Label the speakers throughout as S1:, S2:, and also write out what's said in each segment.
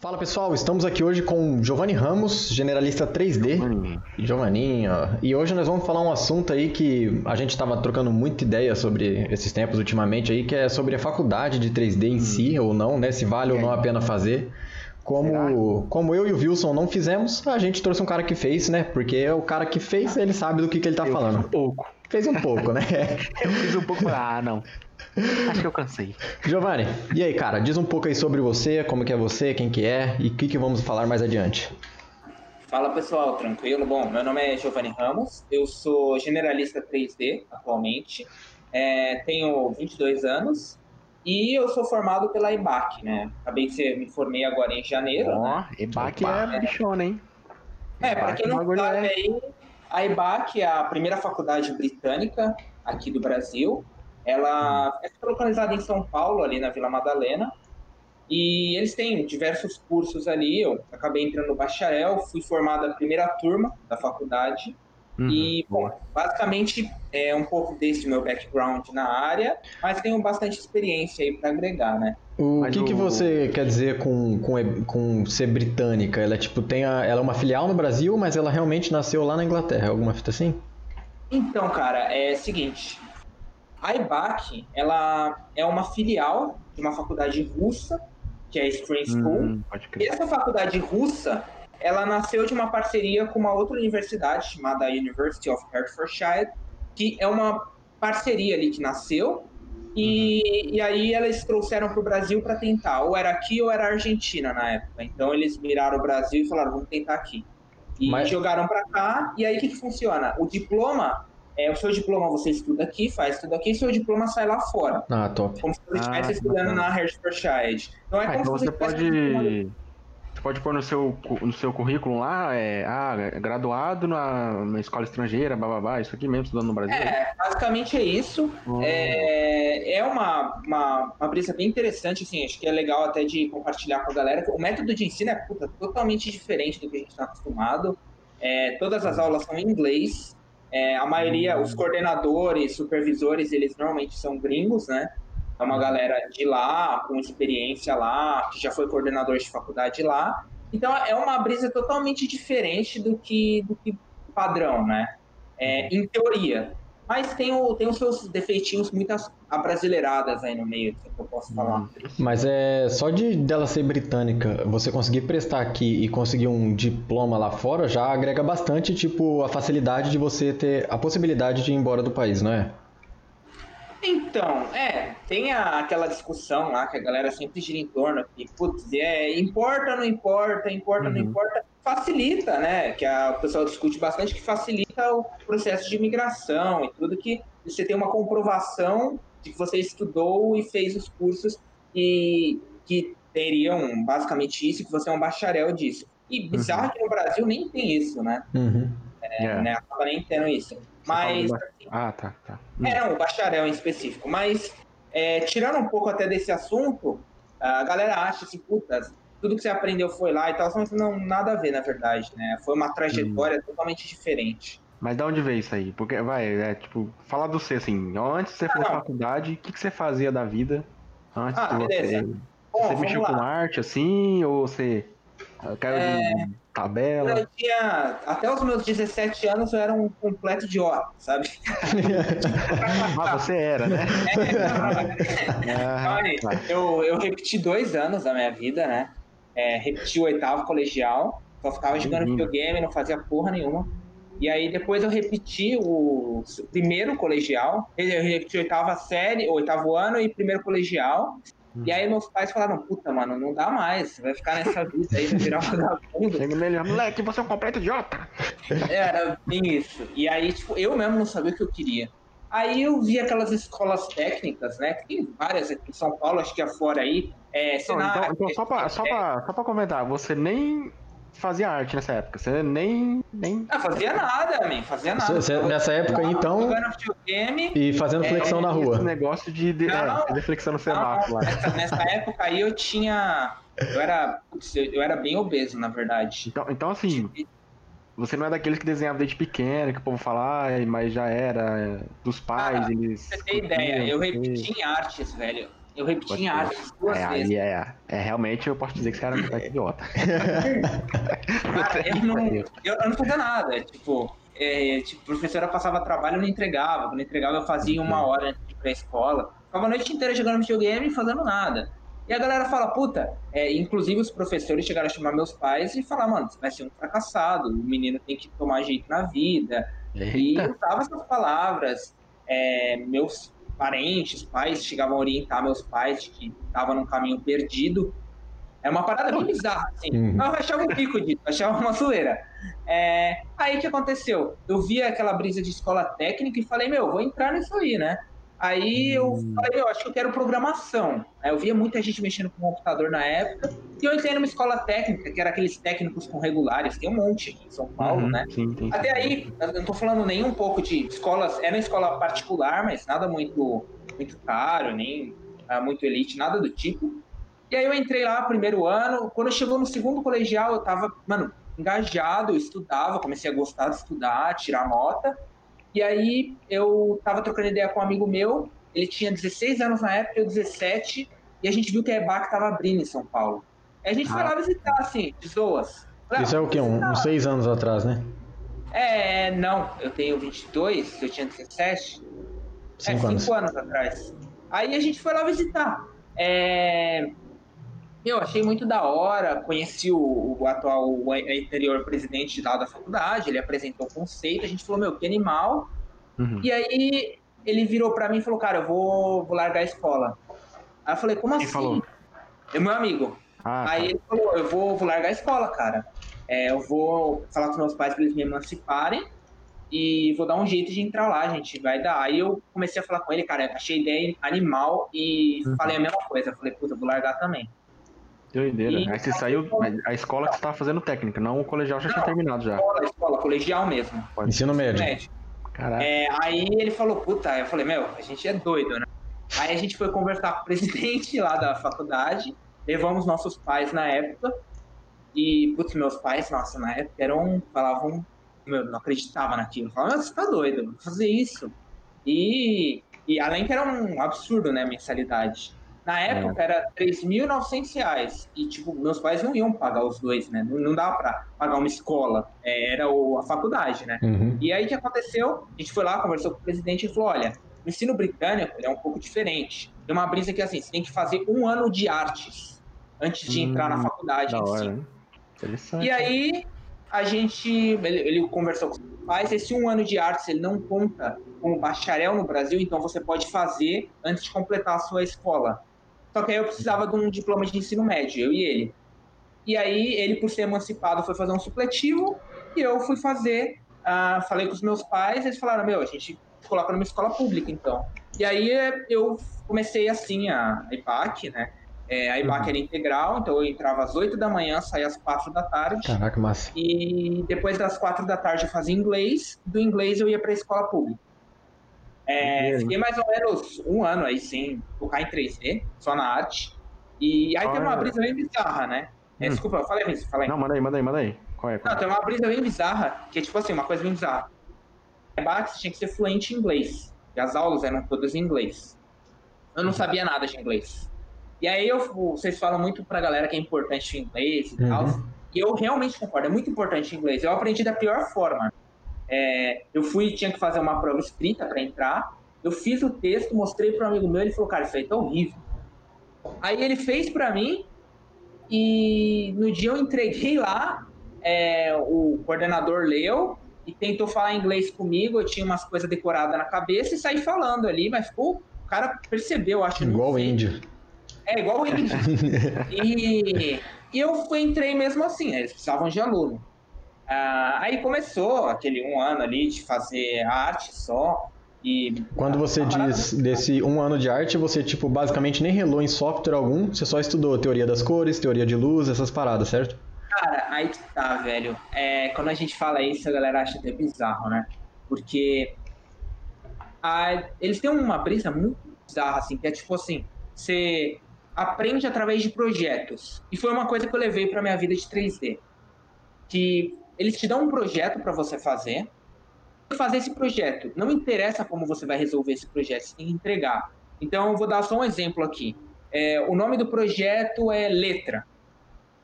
S1: Fala pessoal, estamos aqui hoje com Giovanni Ramos, generalista 3D.
S2: Giovanni.
S1: Giovanninho. E hoje nós vamos falar um assunto aí que a gente estava trocando muita ideia sobre esses tempos ultimamente aí, que é sobre a faculdade de 3D em si ou não, né? Se vale ou não a pena fazer. Como, como eu e o Wilson não fizemos, a gente trouxe um cara que fez, né? Porque o cara que fez, ele sabe do que, que ele tá
S2: Eu
S1: falando.
S2: fiz um pouco.
S1: Fez um pouco, né?
S2: Eu fiz um pouco. Ah, não. Acho que eu cansei.
S1: Giovanni, e aí, cara? Diz um pouco aí sobre você, como que é você, quem que é e o que, que vamos falar mais adiante.
S3: Fala pessoal, tranquilo? Bom, meu nome é Giovanni Ramos, eu sou generalista 3D atualmente, é, tenho 22 anos e eu sou formado pela IBAC, né? Acabei de ser, me formei agora em janeiro,
S2: Ó,
S3: né?
S2: EBAC
S1: Opa.
S2: é bichona, hein?
S3: É, para quem não
S2: bagulho
S3: sabe
S2: é-
S3: aí, a IBAC é a primeira faculdade britânica aqui do Brasil. Ela é localizada em São Paulo, ali na Vila Madalena. E eles têm diversos cursos ali. Eu acabei entrando no bacharel, fui formada a primeira turma da faculdade.
S2: Uhum.
S3: E, bom, basicamente é um pouco desse meu background na área, mas tenho bastante experiência aí para agregar, né?
S1: O
S2: Mas
S1: que, que você quer dizer com, com, com ser britânica? Ela é tipo, tem a, ela é uma filial no Brasil, mas ela realmente nasceu lá na Inglaterra, alguma fita assim?
S3: Então, cara, é o seguinte. A IBAC, ela é uma filial de uma faculdade russa, que é a Screen School.
S2: Hum,
S3: E essa faculdade russa, ela nasceu de uma parceria com uma outra universidade chamada University of Hertfordshire, que é uma parceria ali que nasceu. E, e aí eles trouxeram para o Brasil para tentar, ou era aqui ou era Argentina na época. Então eles miraram o Brasil e falaram, vamos tentar aqui. E
S1: Mas-
S3: jogaram para cá, e aí o que, que funciona? O diploma, é, o seu diploma você estuda aqui, faz tudo aqui, e seu diploma sai lá fora.
S1: Ah, top.
S3: Como se você
S2: Ah,
S3: estivesse estudando
S2: bacana.
S3: na Hertfordshire. Então é
S2: Ah,
S3: como
S2: então
S3: se
S2: você
S3: estivesse estudando-
S2: pode. Você pode pôr no seu, no seu currículo lá, é, ah, graduado na, na escola estrangeira, bababá, isso aqui mesmo, estudando no Brasil.
S3: É, basicamente é isso. É, é uma, uma, uma brisa bem interessante, assim, acho que é legal até de compartilhar com a galera. O método de ensino é puta, totalmente diferente do que a gente está acostumado. É, todas as aulas são em inglês. É, a maioria, os coordenadores, supervisores, eles normalmente são gringos, né? É uma galera de lá, com experiência lá, que já foi coordenador de faculdade lá. Então é uma brisa totalmente diferente do que, do que padrão, né? É, em teoria. Mas tem, o, tem os seus defeitinhos muitas abrasileiradas aí no meio, que eu posso falar.
S2: Hum.
S1: Mas é só de dela ser britânica, você conseguir prestar aqui e conseguir um diploma lá fora já agrega bastante, tipo, a facilidade de você ter a possibilidade de ir embora do país, não é?
S3: Então, é, tem a- aquela discussão lá que a galera sempre gira em torno, que, putz, é, importa, não importa, importa, não
S2: Uhum.
S3: importa, facilita, né? Que a, o pessoal discute bastante, que facilita o processo de imigração e tudo, que você tem uma comprovação de que você estudou e fez os cursos e que teriam basicamente isso, que você é um bacharel disso. E bizarro que no Brasil nem tem isso, né?
S1: Uhum.
S3: É, né? Acaba nem tendo isso. Mas,
S2: fala Ah, tá, tá. Hum.
S3: é, não, o bacharel em específico. Mas, é, tirando um pouco até desse assunto, a galera acha assim, puta, tudo que você aprendeu foi lá e tal, mas não, nada a ver, na verdade, né? Foi uma trajetória totalmente diferente.
S2: Mas da onde veio isso aí? Porque, vai, é tipo, falar do você, assim, antes de você for
S3: não.
S2: faculdade, o que, que você fazia da vida? Antes
S3: Ah,
S2: de você.
S3: beleza. Bom,
S2: você mexeu
S3: lá.
S2: com arte, assim, ou você ah, caiu de tabela?
S3: Eu tinha, até os meus 17 anos eu era um completo idiota, sabe?
S2: Ah, você era, né? Ah,
S3: Olha,
S2: tá.
S3: eu, eu repeti dois anos da minha vida, né? É, repeti o oitavo colegial, só ficava jogando
S2: Menino.
S3: videogame, não fazia porra nenhuma. E aí depois eu repeti o primeiro colegial, eu repeti a oitava série, o oitavo ano e primeiro colegial. E aí meus pais falaram, puta, mano, não dá mais, você vai ficar nessa vida aí, vai virar vagabundo.
S2: Chega nele, moleque, você é um completo idiota.
S3: Era bem isso. E aí, tipo, eu mesmo não sabia o que eu queria. Aí eu vi aquelas escolas técnicas, né? Que tem várias aqui em São Paulo, acho que afora aí. É, Senac,
S2: então, então só, pra, só, pra, só pra comentar, você nem fazia arte nessa época, você nem. nem...
S3: Não fazia nada, man, fazia nada.
S1: Cê- cê- nessa época aí, então,
S3: Jogando videogame.
S1: e fazendo
S3: É,
S1: flexão na
S2: Esse
S1: rua.
S2: negócio de, de
S3: Não,
S2: é, fazer flexão no semáforo lá.
S3: nessa, nessa época aí eu tinha. Eu era. putz, eu era bem obeso, na verdade.
S2: Então, então, assim, você não é daqueles que desenhava desde pequeno, que o povo fala, "Ai, mas já era é, dos pais,
S3: Ah,
S2: eles.
S3: Você ter ideia, eu repeti em artes, velho. Eu repeti em artes duas
S2: É,
S3: vezes.
S2: é, é realmente eu posso dizer que esse cara é um idiota.
S3: Cara, eu não, eu, eu não fazia nada. Tipo, é, tipo, a professora passava trabalho eu não entregava. Quando eu entregava, eu fazia uma hora antes de ir pra escola. Ficava a noite inteira jogando videogame e fazendo nada. E a galera fala, puta, é, inclusive os professores chegaram a chamar meus pais e falar, mano, você vai ser um fracassado, o menino tem que tomar jeito na vida. E
S2: Eita.
S3: usava essas palavras. É, meus parentes, pais, chegavam a orientar meus pais de que estavam num caminho perdido. É uma parada bem bizarra, assim.
S1: Uhum.
S3: Eu achava um bico disso, achava uma zoeira. É, aí o que aconteceu? Eu vi aquela brisa de escola técnica e falei, meu, vou entrar nisso aí, né? Aí eu falei, meu, acho que eu quero programação. Aí eu via muita gente mexendo com computador na época. E eu entrei numa escola técnica, que era aqueles técnicos com regulares. Tem um monte aqui em São Paulo,
S2: Uhum,
S3: né?
S2: Sim, tem.
S3: Até aí, eu não tô falando nem um pouco de escolas, era uma escola particular, mas nada muito, muito caro, nem ah, muito elite, nada do tipo. E aí eu entrei lá primeiro ano, quando chegou no segundo colegial, eu tava, mano, engajado, eu estudava, comecei a gostar de estudar, tirar nota. E aí eu tava trocando ideia com um amigo meu, ele tinha 16 anos na época, eu 17, e a gente viu que a EBAC tava abrindo em São Paulo. Aí a gente foi
S2: Ah.
S3: lá visitar, assim, de zoas. Falei,
S1: Isso é o quê? Um- uns seis anos atrás, né?
S3: é, não, eu tenho 22, eu tinha 17.
S1: Cinco
S3: é,
S1: anos.
S3: cinco anos atrás. Aí a gente foi lá visitar. É... Eu achei muito da hora, conheci o, o atual o anterior presidente lá da faculdade, ele apresentou o conceito, a gente falou, meu, que animal.
S2: Uhum.
S3: E aí ele virou pra mim e falou, cara, eu vou, vou largar a escola. Aí eu falei, como
S2: Quem
S3: assim?
S2: falou?
S3: É meu amigo.
S2: Ah, tá.
S3: Aí ele falou, eu vou, vou largar a escola, cara. É, eu vou falar com meus pais para eles me emanciparem e vou dar um jeito de entrar lá, gente. Vai dar. Aí eu comecei a falar com ele, cara, achei ideia animal e
S2: Uhum.
S3: falei a mesma coisa. Falei, puta, eu vou largar também.
S2: Doideira.
S3: E-
S2: Aí você saiu, a escola que você tava fazendo técnica, não o colegial já tinha
S3: Não.
S2: terminado já.
S3: Escola, escola, colegial mesmo.
S1: Ensino médio.
S3: Médio.
S2: Caraca.
S3: É, aí ele falou, puta, eu falei, meu, a gente é doido, né? Aí a gente foi conversar com o presidente lá da faculdade, levamos nossos pais na época, e, putz, meus pais, nossa, na época eram, falavam, meu, não acreditava naquilo, falavam, você tá doido, vou fazer isso. E, e além que era um absurdo, né, a mensalidade. Na época era 3.900 reais, e, tipo, meus pais não iam pagar os dois, né, não, não dava pra pagar uma escola, é, era o, a faculdade, né.
S1: Uhum.
S3: E aí o que aconteceu? A gente foi lá, conversou com o presidente e falou: olha, o ensino britânico é um pouco diferente. Tem uma brisa que assim, você tem que fazer um ano de artes antes de entrar na
S2: Hum,
S3: faculdade
S2: Da hora, né? Interessante.
S3: E aí a gente. Ele, ele conversou com os pais, esse um ano de artes ele não conta como bacharel no Brasil, então você pode fazer antes de completar a sua escola. Só que aí eu precisava de um diploma de ensino médio, eu e ele. E aí ele, por ser emancipado, foi fazer um supletivo e eu fui fazer. ah, falei com os meus pais, eles falaram: Meu, a gente te coloca numa escola pública então. E aí eu comecei assim a IPAC, né? É, a IPAC
S2: Uhum.
S3: era integral, então eu entrava às 8 da manhã, saía às 4 da tarde.
S1: Caraca, massa.
S3: E depois das quatro da tarde eu fazia inglês, do inglês eu ia para a escola pública. É, fiquei mais ou menos um ano aí sem tocar em 3D, só na arte. E aí tem uma brisa bem bizarra, né? É,
S2: Hum.
S3: desculpa, eu falei isso, falei.
S2: Não, manda aí, manda aí, manda aí. Qual é? Qual
S3: Não,
S2: é?
S3: tem uma brisa bem bizarra, que é tipo assim, uma coisa bem bizarra. É que você tinha que ser fluente em inglês. E as aulas eram todas em inglês. Eu não sabia nada de inglês. E aí eu, vocês falam muito pra galera que é importante o inglês e
S1: Uhum.
S3: tal. E eu realmente concordo, é muito importante o inglês. Eu aprendi da pior forma. É, eu fui, tinha que fazer uma prova escrita para entrar. Eu fiz o texto, mostrei para um amigo meu, ele falou, cara, isso aí tá horrível. Aí ele fez para mim e no dia eu entreguei lá, é, o coordenador leu e tentou falar inglês comigo. Eu tinha umas coisas decoradas na cabeça e saí falando ali, mas ficou, o cara percebeu, acho. não
S1: Igual o índio.
S3: É, igual o índio. e, e eu fui- entrei mesmo assim, eles precisavam de aluno. Ah, aí começou aquele um ano ali de fazer arte só. E
S1: Quando você diz desse um ano de arte, você, tipo, basicamente nem relou em software algum, você só estudou teoria das cores, teoria de luz, essas paradas, certo?
S3: Cara, aí que tá, velho. É, quando a gente fala isso, a galera acha até bizarro, né? Porque a- eles têm uma brisa muito bizarra, assim, que é tipo assim, você aprende através de projetos. E foi uma coisa que eu levei pra minha vida de 3D. Que eles te dão um projeto pra você fazer, fazer esse projeto. Não interessa como você vai resolver esse projeto, você tem que entregar. Então, eu vou dar só um exemplo aqui. é, o nome do projeto é letra.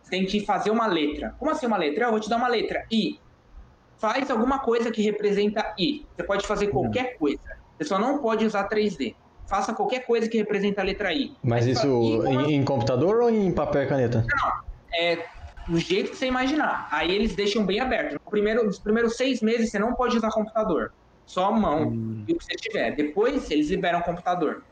S3: Você tem que fazer uma letra. Como assim uma letra? Eu vou te dar uma letra. I. Faz alguma coisa que representa I. Você pode fazer qualquer coisa. Você só não pode usar 3D. Faça qualquer coisa que representa a letra I.
S1: Mas isso em, em, computador ou em papel e caneta?
S3: Não, é do jeito que você imaginar. Aí eles deixam bem aberto. No primeiro, nos primeiros seis meses você não pode usar computador. Só a mão hum. e o que você tiver. Depois eles liberam o computador.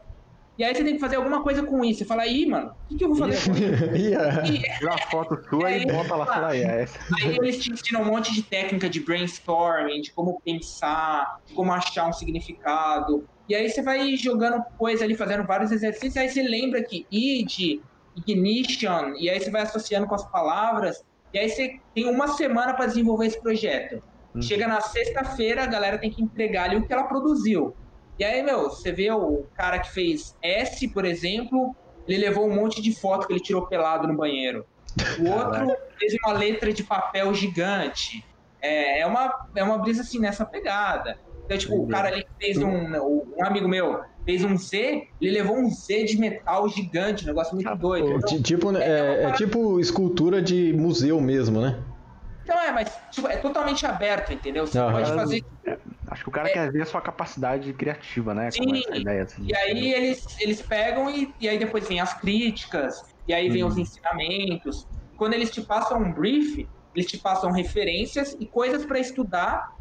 S3: E aí você tem que fazer alguma coisa com isso. Você fala, aí, mano, o que, que, eu vou fazer com isso?
S2: yeah. Tira a foto sua e, bota lá, fala, aí, é.
S3: Aí eles te ensinam um monte de técnica de brainstorming, de como pensar, de como achar um significado. E aí você vai jogando coisa ali, fazendo vários exercícios, aí você lembra que id, ignition, e aí você vai associando com as palavras, e aí você tem uma semana para desenvolver esse projeto. Uhum. Chega na sexta-feira, a galera tem que entregar ali o que ela produziu. E aí, meu, você vê o cara que fez S, por exemplo, ele levou um monte de foto que ele tirou pelado no banheiro. O outro fez uma letra de papel gigante. É, é, uma, é uma brisa assim nessa pegada. Então, tipo, o cara ali fez um. Um amigo meu fez um Z, ele levou um Z de metal gigante, um negócio muito doido.
S1: Então, tipo, é, é, é, tipo escultura de museu mesmo, né?
S3: Então é, mas tipo, é totalmente aberto, entendeu? Você
S2: uhum.
S3: pode fazer.
S2: Acho que o cara é. quer ver a sua capacidade criativa, né?
S3: Sim, ideia, assim, e aí eles, eles pegam e, e aí depois vem as críticas, e aí vem os uhum. ensinamentos. Quando eles te passam um brief, eles te passam referências e coisas para estudar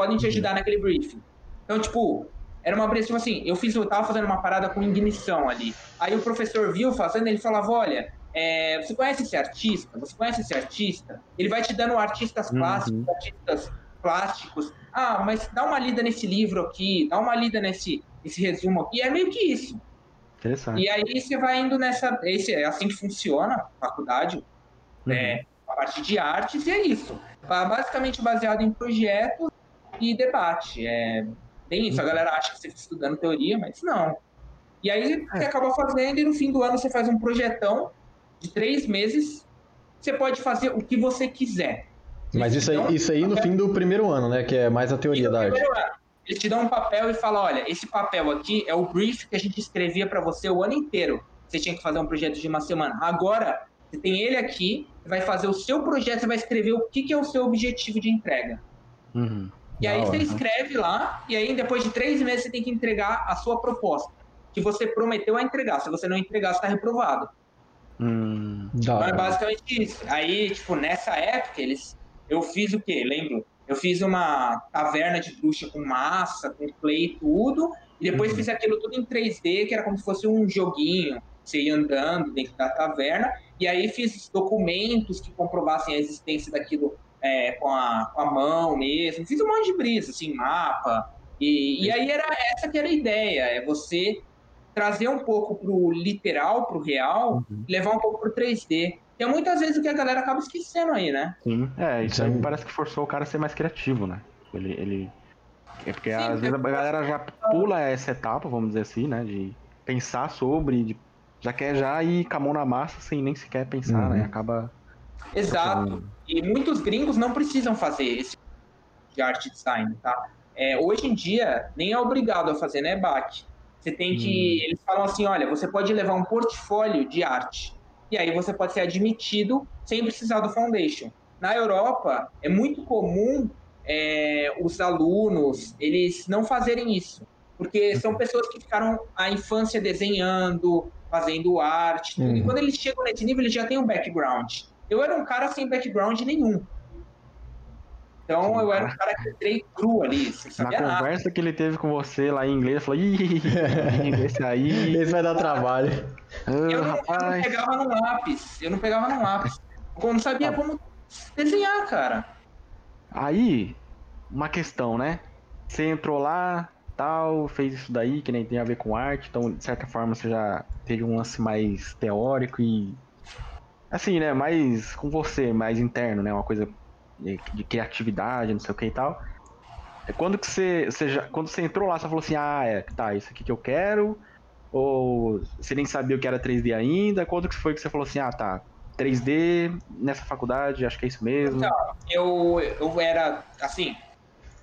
S3: podem te ajudar naquele briefing. Então, tipo, era uma brief, tipo assim, eu fiz, eu tava fazendo uma parada com ignição ali. Aí o professor viu fazendo, ele falava, olha, é, você conhece esse artista? Você conhece esse artista? Ele vai te dando artistas uhum. artistas plásticos. Ah, mas dá uma lida nesse livro aqui, dá uma lida nesse, nesse resumo aqui. É meio que isso.
S2: Interessante.
S3: E aí você vai indo nessa. Esse, é assim que funciona a faculdade, uhum. é, a parte de artes, e é isso. Basicamente baseado em projetos e debate. É bem isso. A uhum. galera acha que você fica estudando teoria, mas não. E aí você é. acaba fazendo, e no fim do ano você faz um projetão de três meses. Você pode fazer o que você quiser.
S1: Mas isso aí, isso aí no fim do primeiro ano, né? Que é mais a teoria da arte. Ano.
S3: Eles te dão um papel e falam: olha, esse papel aqui é o brief que a gente escrevia para você o ano inteiro. Você tinha que fazer um projeto de uma semana. Agora, você tem ele aqui, vai fazer o seu projeto, você vai escrever o que, que é o seu objetivo de entrega.
S2: Uhum.
S3: E aí você escreve lá, e aí depois de três meses você tem que entregar a sua proposta, que você prometeu a entregar. Se você não entregar, você está reprovado.
S2: Hum,
S3: então é basicamente isso. Aí, tipo, nessa época, eles eu fiz o quê? Lembro? Eu fiz uma caverna de bruxa com massa, com clay e tudo, e depois uhum. fiz aquilo tudo em 3D, que era como se fosse um joguinho. Você ia andando dentro da caverna, e aí fiz documentos que comprovassem a existência daquilo é, com, a, com a mão mesmo. Fiz um monte de brisa, assim, mapa. E, e aí era essa que era a ideia, é você trazer um pouco pro literal, pro real, uhum. e levar um pouco pro 3D. Que é muitas vezes o que a galera acaba esquecendo aí, né?
S2: Sim, é, isso aí parece que forçou o cara a ser mais criativo, né? Ele. ele... É porque Sim, às vezes a galera já pula essa etapa, vamos dizer assim, né? De pensar sobre, de... já quer já ir com a mão na massa sem nem sequer pensar, uhum. né? Acaba.
S3: Exato. E muitos gringos não precisam fazer esse de arte design, tá? É, hoje em dia, nem é obrigado a fazer, né, Bach? Você tem que. Hum. Eles falam assim: olha, você pode levar um portfólio de arte e aí você pode ser admitido sem precisar do foundation. Na Europa, é muito comum é, os alunos eles não fazerem isso, porque são pessoas que ficaram a infância desenhando, fazendo arte, uhum. e quando eles chegam nesse nível, eles já têm um background. Eu era um cara sem background nenhum. Então Sim, eu era um cara que entrei cru ali, sem
S2: saber Na conversa nada. que ele teve com você lá em inglês, ele falou, ih, esse aí.
S1: Esse vai dar trabalho.
S3: eu, não, eu, não, pegava no lápis. Eu não pegava no lápis. Eu não sabia ah. como desenhar, cara.
S2: Aí, uma questão, né? Você entrou lá, tal, fez isso daí, que nem tem a ver com arte, então, de certa forma, você já teve um lance mais teórico e. Assim, né? Mais com você, mais interno, né? Uma coisa de, de criatividade, não sei o que e tal. É quando que você, você já, quando você entrou lá, você falou assim, ah, é, tá, isso aqui que eu quero, ou você nem sabia o que era 3D ainda? Quando que foi que você falou assim, ah, tá, 3D nessa faculdade, acho que é isso mesmo? Então,
S3: eu, eu era, assim,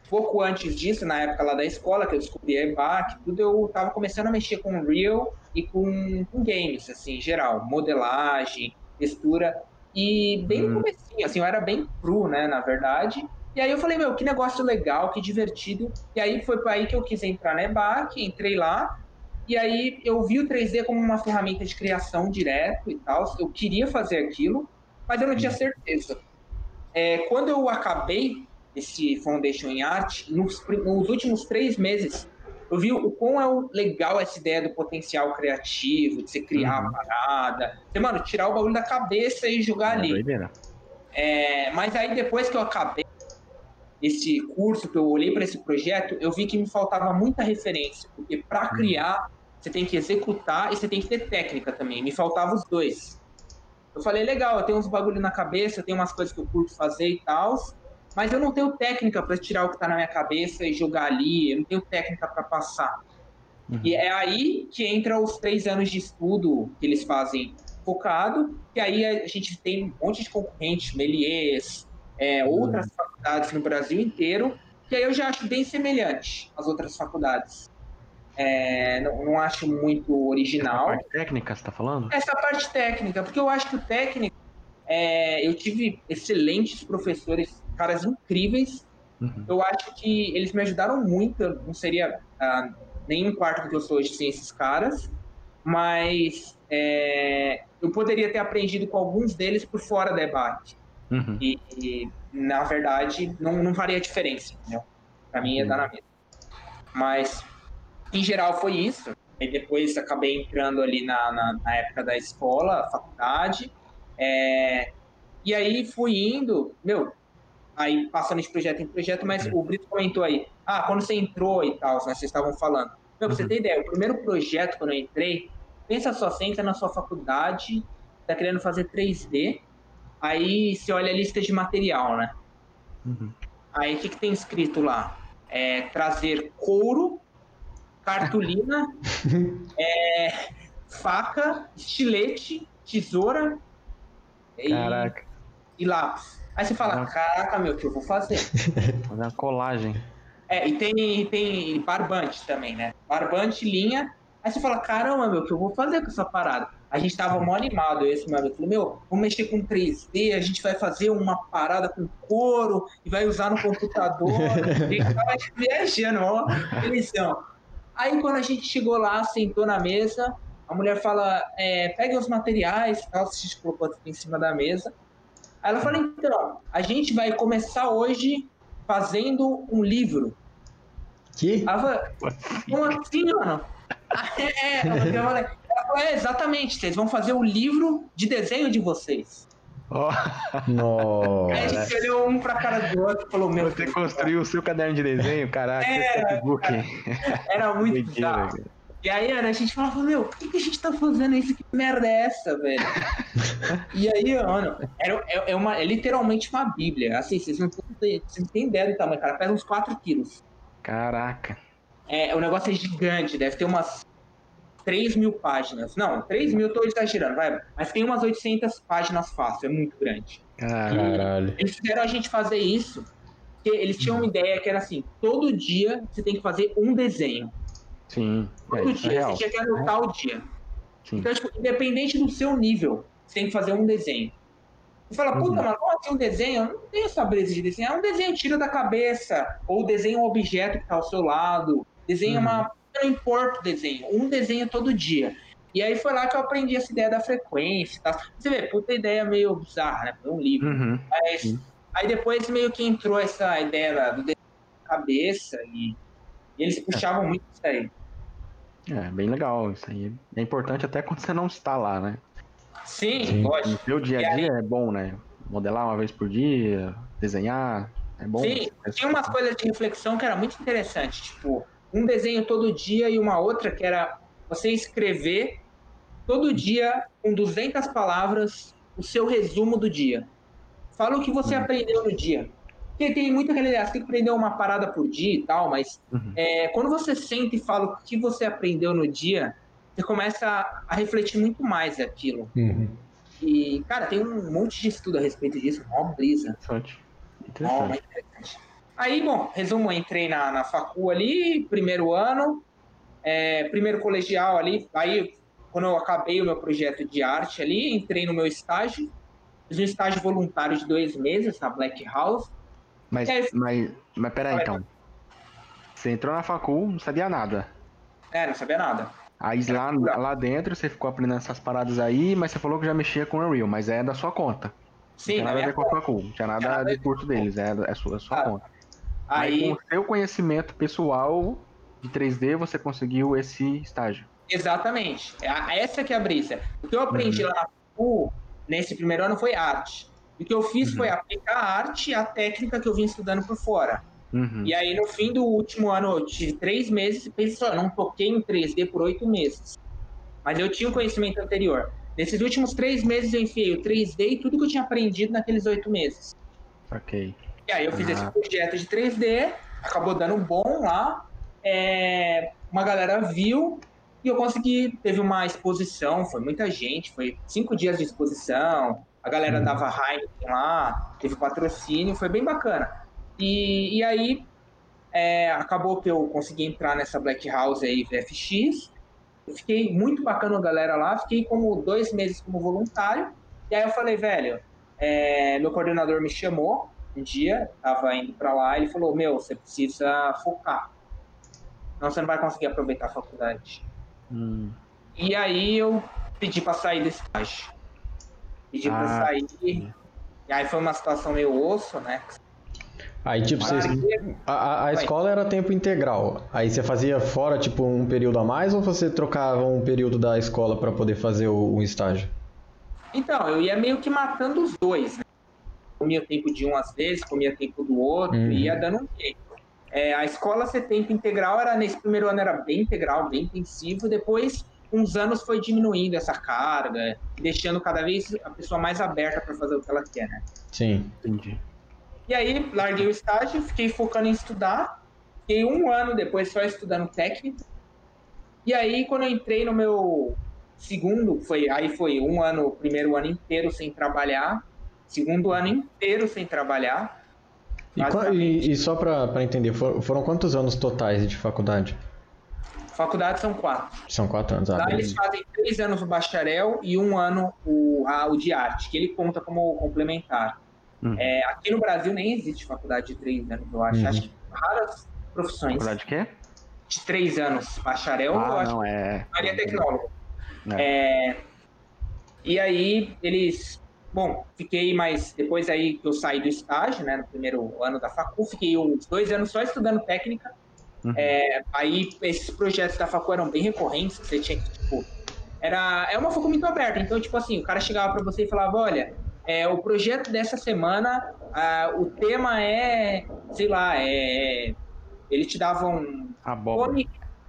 S3: pouco antes disso, na época lá da escola, que eu descobri a EBAC, tudo, eu tava começando a mexer com Unreal e com, com games, assim, em geral, modelagem, textura. E bem no
S2: Hum.
S3: comecinho, assim, eu era bem cru, né, na verdade. E aí eu falei, meu, que negócio legal, que divertido. E aí foi para aí que eu quis entrar na EBAC, entrei lá. E aí eu vi o 3D como uma ferramenta de criação direto e tal. Eu queria fazer aquilo, mas eu não tinha certeza. É, quando eu acabei esse Foundation em Art, nos, nos últimos três meses, eu vi o quão é legal essa ideia do potencial criativo, de você criar
S2: Uhum.
S3: a parada. Você, mano, tirar o bagulho da cabeça e jogar
S2: É
S3: ali.
S2: doideira.
S3: É, mas aí depois que eu acabei esse curso, que eu olhei para esse projeto, eu vi que me faltava muita referência, porque para criar você tem que executar e você tem que ter técnica também. Me faltava os dois. Eu falei, legal, eu tenho uns bagulho na cabeça, eu tenho umas coisas que eu curto fazer e tal, mas eu não tenho técnica para tirar o que tá na minha cabeça e jogar ali, eu não tenho técnica para passar.
S2: Uhum.
S3: E é aí que entra os três anos de estudo que eles fazem focado, que aí a gente tem um monte de concorrentes, Melies, é, outras faculdades no Brasil inteiro, que aí eu já acho bem semelhante às outras faculdades. É, não, não acho muito original.
S2: parte técnica, você tá falando?
S3: Essa parte técnica, porque eu acho que o técnico, é, eu tive excelentes professores, caras incríveis,
S2: Uhum.
S3: eu acho que eles me ajudaram muito. Eu não seria ah, nem um quarto do que eu sou hoje sem esses caras, mas é, eu poderia ter aprendido com alguns deles por fora da debate.
S2: Uhum.
S3: E, e, na verdade, não, não faria diferença, entendeu? Pra mim ia dar na mesma. Mas, em geral, foi isso. E depois acabei entrando ali na, na, na época da escola, faculdade. É, e aí fui indo, meu, aí passando de projeto em projeto, mas o Brito comentou aí, ah, quando você entrou e tal, né, vocês estavam falando. Meu, pra você
S2: Uhum.
S3: ter ideia, o primeiro projeto quando eu entrei, pensa só, você entra na sua faculdade, tá querendo fazer 3D, aí você olha a lista de material, né?
S2: Uhum.
S3: Aí o que, que tem escrito lá? É, trazer couro, cartolina, é, faca, estilete, tesoura e, e lápis. Aí você fala,
S2: Caraca.
S3: meu, o que eu vou fazer?
S2: fazer uma colagem.
S3: É, e tem, tem barbante também, né? Barbante, linha. Aí você fala, caramba, meu, o que eu vou fazer com essa parada? A gente tava mó animado, esse meu amigo falou, meu, vamos mexer com 3D, a gente vai fazer uma parada com couro e vai usar no computador. a gente tava viajando, ó, felizão. Aí quando a gente chegou lá, sentou na mesa, a mulher fala, é, pegue os materiais, tal, a gente colocou em cima da mesa. Aí ela fala, então, a gente vai começar hoje fazendo um livro.
S1: Que?
S3: Ela falou, como assim, mano? é, ela falou, ela falou, é, exatamente, vocês vão fazer o livro de desenho de vocês.
S2: Ó,
S3: Aí a
S1: Nossa.
S3: gente olhou um pra cara do outro e falou, meu,
S2: você construiu o seu caderno de desenho, caraca,
S3: É,
S2: esse Facebook.
S3: era muito bizarro. E aí, Ana, a gente falava, meu, por que, que a gente tá fazendo isso? Que merda é essa, velho? e aí, mano, era, é, é uma, é literalmente uma bíblia. Assim, vocês não, têm- vocês não têm ideia do tamanho, cara. Pesa uns 4 quilos.
S2: Caraca.
S3: É, o negócio é gigante, deve ter umas 3 mil páginas. Não, 3 mil eu tô exagerando, vai. Mas tem umas 800 páginas fácil, é muito grande.
S1: Caralho.
S3: Eles fizeram a gente fazer isso, porque eles tinham uma ideia que era assim, todo dia você tem que fazer um desenho.
S2: Sim, é,
S3: Todo
S2: isso é
S3: dia,
S2: real.
S3: você tinha que anotar o dia.
S2: Sim.
S3: Então, tipo, independente do seu nível, você tem que fazer um desenho. Você fala, puta,
S2: Uhum.
S3: mano, como assim um desenho? Eu não tenho essa brisa de desenhar. É um desenho tira da cabeça, ou desenha um objeto que tá ao seu lado, desenha
S2: Uhum.
S3: uma. Não importa o desenho, um desenho todo dia. E aí foi lá que eu aprendi essa ideia da frequência tal. Você vê, puta ideia meio bizarra, né? Foi um livro.
S2: Uhum.
S3: Mas
S2: Sim.
S3: aí depois meio que entrou essa ideia do desenho da cabeça e, e eles puxavam muito isso aí.
S2: É, bem legal. Isso aí é importante até quando você não está lá, né?
S3: Sim,
S1: Sim.
S2: No
S3: lógico.
S2: seu dia a dia é bom, né? Modelar uma vez por dia, desenhar, é bom.
S3: Sim, tinha umas coisas de reflexão que era muito interessante, tipo, um desenho todo dia e uma outra que era você escrever todo dia com 200 palavras o seu resumo do dia. Fala o que você
S2: Uhum.
S3: aprendeu no dia. Porque tem muita aquela ideia, você tem que aprender uma parada por dia e tal, mas
S2: Uhum.
S3: é, quando você senta e fala o que você aprendeu no dia, você começa a, a refletir muito mais aquilo.
S1: Uhum.
S3: E, cara, tem um monte de estudo a respeito disso, mó brisa.
S2: Interessante. Interessante.
S3: Aí, bom, resumo, entrei na, na facu ali, primeiro ano, é, primeiro colegial ali, aí quando eu acabei o meu projeto de arte ali, entrei no meu estágio, fiz um estágio voluntário de dois meses na Black House.
S2: Mas,
S3: É,
S2: mas, mas peraí,
S3: Vai,
S2: então. Você entrou na facul, não sabia nada.
S3: É, não sabia nada.
S2: Aí lá, lá dentro você ficou aprendendo essas paradas aí, mas você falou que já mexia com Unreal, mas é da sua conta.
S3: Sim,
S2: não tinha nada a ver com a facul, não tinha nada
S3: Tinha nada
S2: de curso deles, é, é sua, é sua
S3: Ah,
S2: conta.
S3: Aí,
S2: Aí com o seu conhecimento pessoal de 3D, você conseguiu esse estágio.
S3: exatamente. É Essa que é a brisa. O que eu aprendi lá na FU, nesse primeiro ano, foi arte. E o que eu fiz
S2: Uhum.
S3: foi aplicar a arte à técnica que eu vim estudando por fora.
S2: Uhum.
S3: E aí, no fim do último ano, eu tive três meses e pensei eu não toquei em 3D por oito meses. Mas eu tinha o conhecimento anterior. Nesses últimos três meses, eu enfiei o 3D e tudo que eu tinha aprendido naqueles oito meses.
S2: Ok.
S3: E aí, eu fiz
S2: Ah.
S3: esse projeto de 3D, acabou dando bom lá. é, uma galera viu e eu consegui. Teve uma exposição, foi muita gente, foi cinco dias de exposição. A galera
S2: Uhum.
S3: dava Heineken lá, teve patrocínio, foi bem bacana. E, e aí é, acabou que eu consegui entrar nessa Black House aí, VFX. Eu fiquei muito bacana a galera lá, fiquei como dois meses como voluntário. E aí eu falei, velho, é, meu coordenador me chamou um dia, tava indo pra lá, ele falou, meu, você precisa focar. Senão você não vai conseguir aproveitar a faculdade.
S2: Hum.
S3: E aí eu pedi pra sair do estágio. Pedi pra
S2: Ah,
S3: sair. E aí foi uma situação meio osso, né?
S1: Aí, tipo, você,
S3: Larguei-
S1: a, a- a escola era tempo integral. Aí você fazia fora, tipo, um período a mais ou você trocava um período da escola pra poder fazer o, o estágio?
S3: Então, eu ia meio que matando os dois, né? Comia tempo de um às vezes, comia tempo do outro,
S1: Uhum.
S3: ia dando um jeito. É, a escola ser tempo integral era nesse primeiro ano era bem integral, bem intensivo, depois uns anos foi diminuindo essa carga, deixando cada vez a pessoa mais aberta para fazer o que ela quer, né?
S1: Sim.
S2: Entendi.
S3: E aí larguei o estágio, fiquei focando em estudar, fiquei um ano depois só estudando técnico. E aí quando eu entrei no meu segundo, foi aí foi um ano, primeiro ano inteiro sem trabalhar, segundo ano inteiro sem trabalhar.
S1: E, e- e só pra, pra entender, for- foram quantos anos totais de faculdade?
S3: Faculdade são quatro.
S1: São quatro anos. Ah,
S3: Lá eles fazem três anos o bacharel e um ano o, a- o de arte, que ele conta como complementar.
S2: Uhum.
S3: É, aqui no Brasil nem existe faculdade de três anos, eu acho.
S1: Uhum.
S3: Acho que raras profissões
S2: Faculdade de quê?
S3: de três anos. Bacharel, eu
S2: Ah,
S3: acho
S2: não, é.
S3: que Maria Tecnólogo. É, e aí eles. Bom, fiquei mais. Depois aí que eu saí do estágio, né? No primeiro ano da facul, fiquei uns dois anos só estudando técnica.
S2: Uhum.
S3: É, aí esses projetos da facul eram bem recorrentes, você tinha que, tipo. Era, é uma facul muito aberta, então, tipo assim, o cara chegava pra você e falava: olha, é, o projeto dessa semana, ah, o tema é, sei lá, é. Ele te dava um.
S2: Abóbora.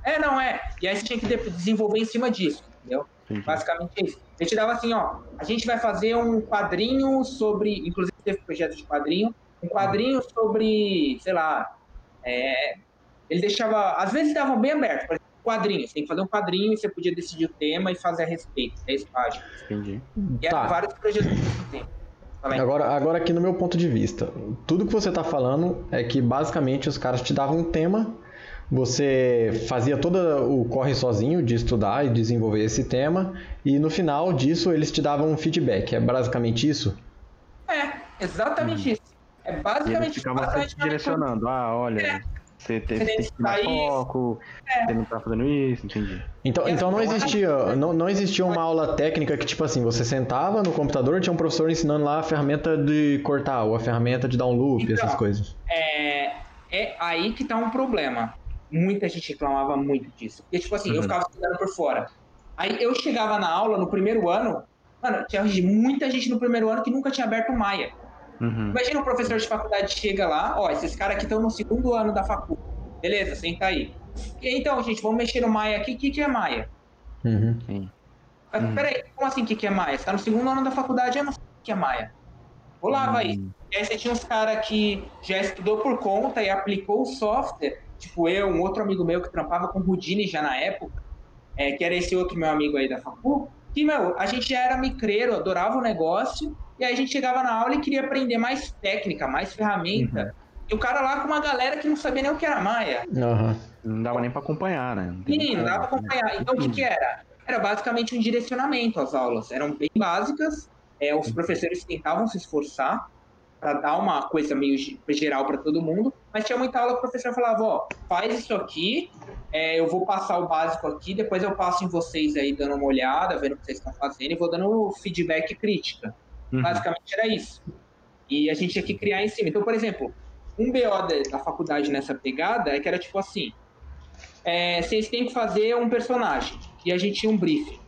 S3: É, não, é. E aí você tinha que de- desenvolver em cima disso, entendeu?
S2: Entendi.
S3: Basicamente é isso. Ele te dava assim, ó, a gente vai fazer um quadrinho sobre, inclusive teve projeto de quadrinho, um quadrinho sobre, sei lá, é, ele deixava, às vezes dava bem aberto, por exemplo, quadrinho, você tem que fazer um quadrinho e você podia decidir o tema e fazer a respeito, 10 páginas.
S2: Entendi.
S3: E eram
S1: Tá.
S3: vários projetos tempo. Fala aí.
S1: Agora, agora aqui no meu ponto de vista, tudo que você está falando é que basicamente os caras te davam um tema, você fazia todo o corre sozinho de estudar e desenvolver esse tema, e no final disso eles te davam um feedback. É basicamente isso?
S3: É, exatamente isso. É
S2: E ele
S3: basicamente
S2: ficava
S3: basicamente
S2: te direcionando. Ah, olha,
S3: É.
S2: você tem,
S3: Você
S2: que
S3: sair-
S2: foco, você não tá fazendo isso, entendi.
S1: Então, então não existia, não, não existia uma aula técnica que, tipo assim, você sentava no computador, tinha um professor ensinando lá a ferramenta de cortar, ou a ferramenta de dar um loop,
S3: Então,
S1: essas coisas.
S3: é, é aí que tá um problema. Muita gente reclamava muito disso. Porque, tipo assim, eu
S2: Uhum.
S3: ficava estudando por fora. Aí eu chegava na aula no primeiro ano, mano, tinha muita gente no primeiro ano que nunca tinha aberto o Maia.
S2: Uhum.
S3: Imagina um professor de faculdade chega lá, ó, esses caras aqui estão no segundo ano da facu. Beleza, senta aí. Então, gente, vamos mexer no Maia aqui. O que, que é Maia?
S1: Uhum.
S2: Sim.
S3: Mas,
S2: Uhum.
S3: Peraí, como assim o que, que é Maia? Você tá no segundo ano da faculdade, eu não sei o que é Maia. Vou lá, vai.
S2: Hum.
S3: E aí você tinha uns caras que já estudou por conta e aplicou o software, tipo eu, um outro amigo meu que trampava com Houdini já na época, é, que era esse outro meu amigo aí da facu, que, meu, a gente já era micreiro, adorava o negócio, e aí a gente chegava na aula e queria aprender mais técnica, mais ferramenta. E o cara lá com uma galera que não sabia nem o que era Maia.
S1: Aham.
S2: Não dava nem pra acompanhar, né? Não
S3: Sim, não dava
S2: né?
S3: acompanhar. Então o que que era? era basicamente um direcionamento às aulas. Eram bem básicas, é, os professores tentavam se esforçar para dar uma coisa meio geral para todo mundo, mas tinha muita aula que o professor falava, ó, faz isso aqui, é, eu vou passar o básico aqui, depois eu passo em vocês aí dando uma olhada, vendo o que vocês estão fazendo e vou dando feedback crítica. Uhum. Basicamente era isso. E a gente tinha que criar em cima. Então, por exemplo, um BO da faculdade nessa pegada é que era tipo assim: é, vocês têm que fazer um personagem. E a gente tinha um briefing.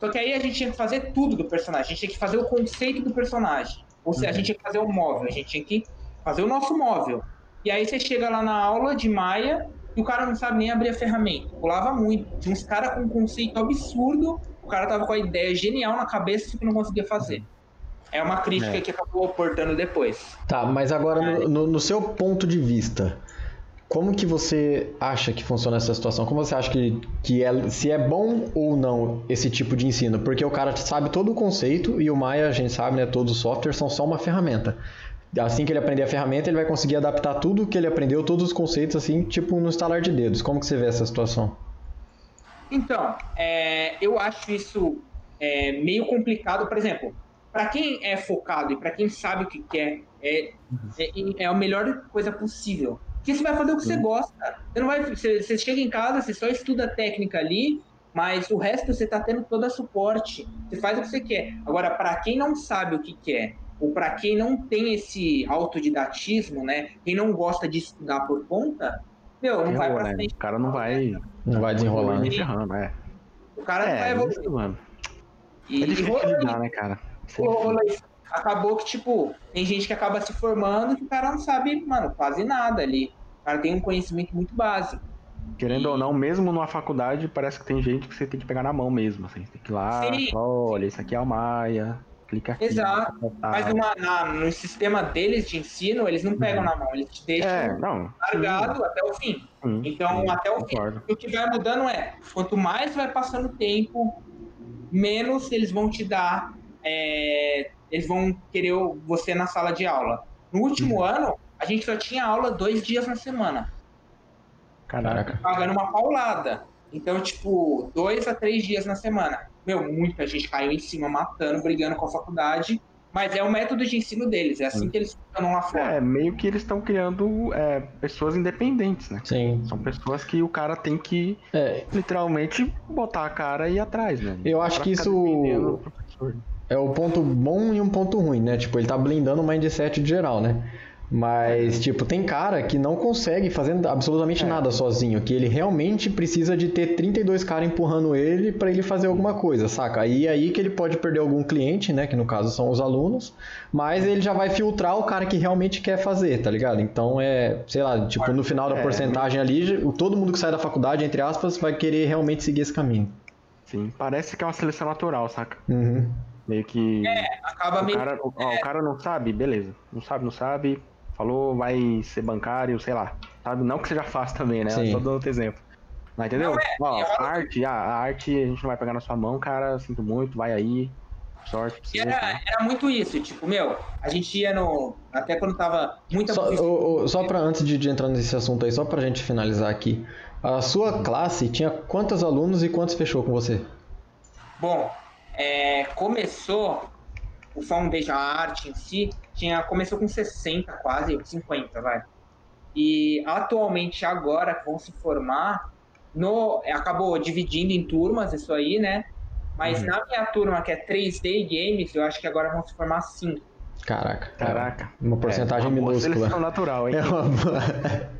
S3: Só que aí a gente tinha que fazer tudo do personagem. A gente tinha que fazer o conceito do personagem. Ou seja, a gente tinha que fazer o móvel. A gente tinha que fazer o nosso móvel. E aí você chega lá na aula de Maia e o cara não sabe nem abrir a ferramenta. Pulava muito. Tinha uns caras com um conceito absurdo. O cara tava com a ideia genial na cabeça que não conseguia fazer. É uma crítica é. que acabou aportando depois.
S1: Tá, mas agora no, no, no, seu ponto de vista, como que você acha que funciona essa situação? Como você acha que, que é, se é bom ou não esse tipo de ensino? Porque o cara sabe todo o conceito e o Maya, a gente sabe, né, todos os softwares são só uma ferramenta. Assim que ele aprender a ferramenta, ele vai conseguir adaptar tudo que ele aprendeu, todos os conceitos, assim, tipo no estalar de dedos. Como que você vê essa situação?
S3: Então, é, eu acho isso é, meio complicado. Por exemplo, para quem é focado e para quem sabe o que quer, é, é, é, a melhor coisa possível. Porque você vai fazer o que você gosta. Você, não vai, você, você chega em casa, você só estuda a técnica ali, mas o resto você está tendo todo a suporte. Você faz o que você quer. Agora, para quem não sabe o que quer, ou para quem não tem esse autodidatismo, né? Quem não gosta de estudar por conta, meu, não vai pra
S2: né? frente. O cara não vai,
S1: não vai desenrolando.
S2: é.
S3: O cara é, não vai evoluir.
S2: Mano. E, é difícil e lidar, né, cara?
S3: Acabou que, tipo, tem gente que acaba se formando que o cara não sabe, mano, quase nada ali. O cara tem um conhecimento muito básico.
S2: Querendo e... ou não, mesmo numa faculdade, parece que tem gente que você tem que pegar na mão mesmo. Assim, tem que ir lá, Sim. olha, isso aqui é o Maia, clica aqui.
S3: Exato. Mas numa, na, no sistema deles de ensino, eles não pegam uhum. na mão, eles te deixam é, não, largado sim. até o fim. Sim, então, sim, até o concordo. fim. O que vai mudando é, quanto mais vai passando o tempo, menos eles vão te dar é, eles vão querer você na sala de aula. No último uhum. ano, a gente só tinha aula dois dias na semana.
S1: Caraca.
S3: Pagando uma paulada. Então, tipo, dois a três dias na semana. Meu, muita gente caiu em cima, matando, brigando com a faculdade. Mas é o método de ensino deles, é assim que eles funcionam lá fora.
S2: É, meio que eles estão criando é, pessoas independentes, né?
S1: Sim.
S2: São pessoas que o cara tem que é. literalmente botar a cara e ir atrás, né?
S1: Eu acho que isso é o ponto bom e um ponto ruim, né? Tipo, ele tá blindando o mindset de geral, né? Mas, tipo, tem cara que não consegue fazer absolutamente é. nada sozinho, que ele realmente precisa de ter 32 caras empurrando ele para ele fazer alguma coisa, saca? Aí aí que ele pode perder algum cliente, né, que no caso são os alunos, mas ele já vai filtrar o cara que realmente quer fazer, tá ligado? Então é, sei lá, tipo, no final da é, porcentagem ali, todo mundo que sai da faculdade, entre aspas, vai querer realmente seguir esse caminho.
S2: Sim, parece que é uma seleção natural, saca?
S1: Uhum.
S2: Meio que.
S3: É, acaba
S2: o
S3: meio.
S2: Cara, ó, é... O cara não sabe, beleza. Não sabe, não sabe. Falou, vai ser bancário, sei lá. Sabe? Não que seja fácil também, né? Sim. Só dando outro exemplo. Mas entendeu? Não, é, ó, a arte, a, a, arte a gente não vai pegar na sua mão, cara. Sinto muito, vai aí. Sorte.
S3: Era, era muito isso, tipo, meu, a gente ia no. Até quando tava muita.
S1: Só, o, o, só pra antes de, de entrar nesse assunto aí, só pra gente finalizar aqui. A sua classe tinha quantos alunos e quantos fechou com você?
S3: Bom, é, começou o Foundation, a arte em si, tinha, começou com 60 quase, 50, vai. E atualmente agora vão se formar, no, acabou dividindo em turmas isso aí, né? Mas uhum. na minha turma, que é 3D Games, eu acho que agora vão se formar 5.
S1: Caraca.
S2: Caraca.
S1: Uma porcentagem é, uma minúscula.
S2: natural, hein? É uma...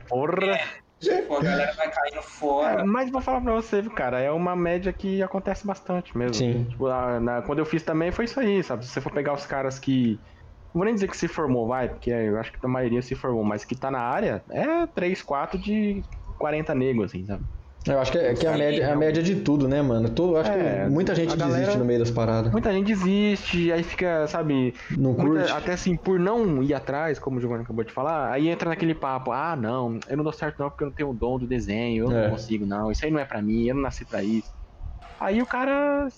S3: Porra! É. Tipo, a galera vai caindo fora.
S2: É, mas vou falar pra você, cara, é uma média que acontece bastante mesmo.
S1: Sim.
S2: Tipo, na, na, quando eu fiz também foi isso aí, sabe? Se você for pegar os caras que. Não vou nem dizer que se formou, vai, porque eu acho que a maioria se formou, mas que tá na área, é 3, 4 de 40 negros, assim, sabe?
S1: Eu acho que é, que é a, média, é a média de tudo, né, mano? Tudo, acho é, que muita gente galera, desiste no meio das paradas.
S2: Muita gente desiste, aí fica, sabe.
S1: Não muita, curte.
S2: Até assim, por não ir atrás, como o Giovanni acabou de falar, aí entra naquele papo: ah, não, eu não dou certo não porque eu não tenho o dom do desenho, eu é. não consigo não, isso aí não é pra mim, eu não nasci pra isso. Aí o cara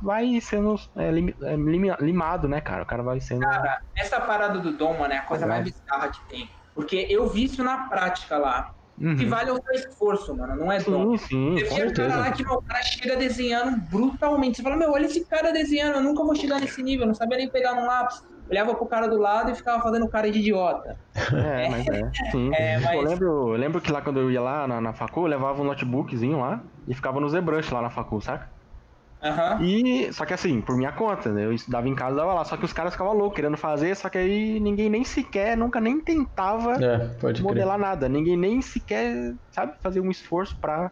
S2: vai sendo é, lim, é, limado, né, cara? O cara vai sendo.
S3: Cara, essa parada do dom, mano, é a coisa mais bizarra que tem. Porque eu vi isso na prática lá. Uhum. que vale o seu esforço, mano, não é dom.
S2: Sim, sim,
S3: Você cara lá que o cara chega desenhando brutalmente. Você fala, meu, olha esse cara desenhando, eu nunca vou chegar nesse nível, eu não sabia nem pegar no lápis. Olhava pro cara do lado e ficava fazendo cara de idiota.
S2: É, mas é. Sim. É, mas... Eu, lembro, eu lembro que lá quando eu ia lá na, na facu, eu levava um notebookzinho lá e ficava no ZBrush lá na facu, saca?
S3: Uhum.
S2: E, só que assim, por minha conta, né? Eu estudava em casa, dava lá. Só que os caras ficavam loucos querendo fazer, só que aí ninguém nem sequer, nunca nem tentava
S1: é,
S2: modelar crer. nada. Ninguém nem sequer, sabe, fazer um esforço pra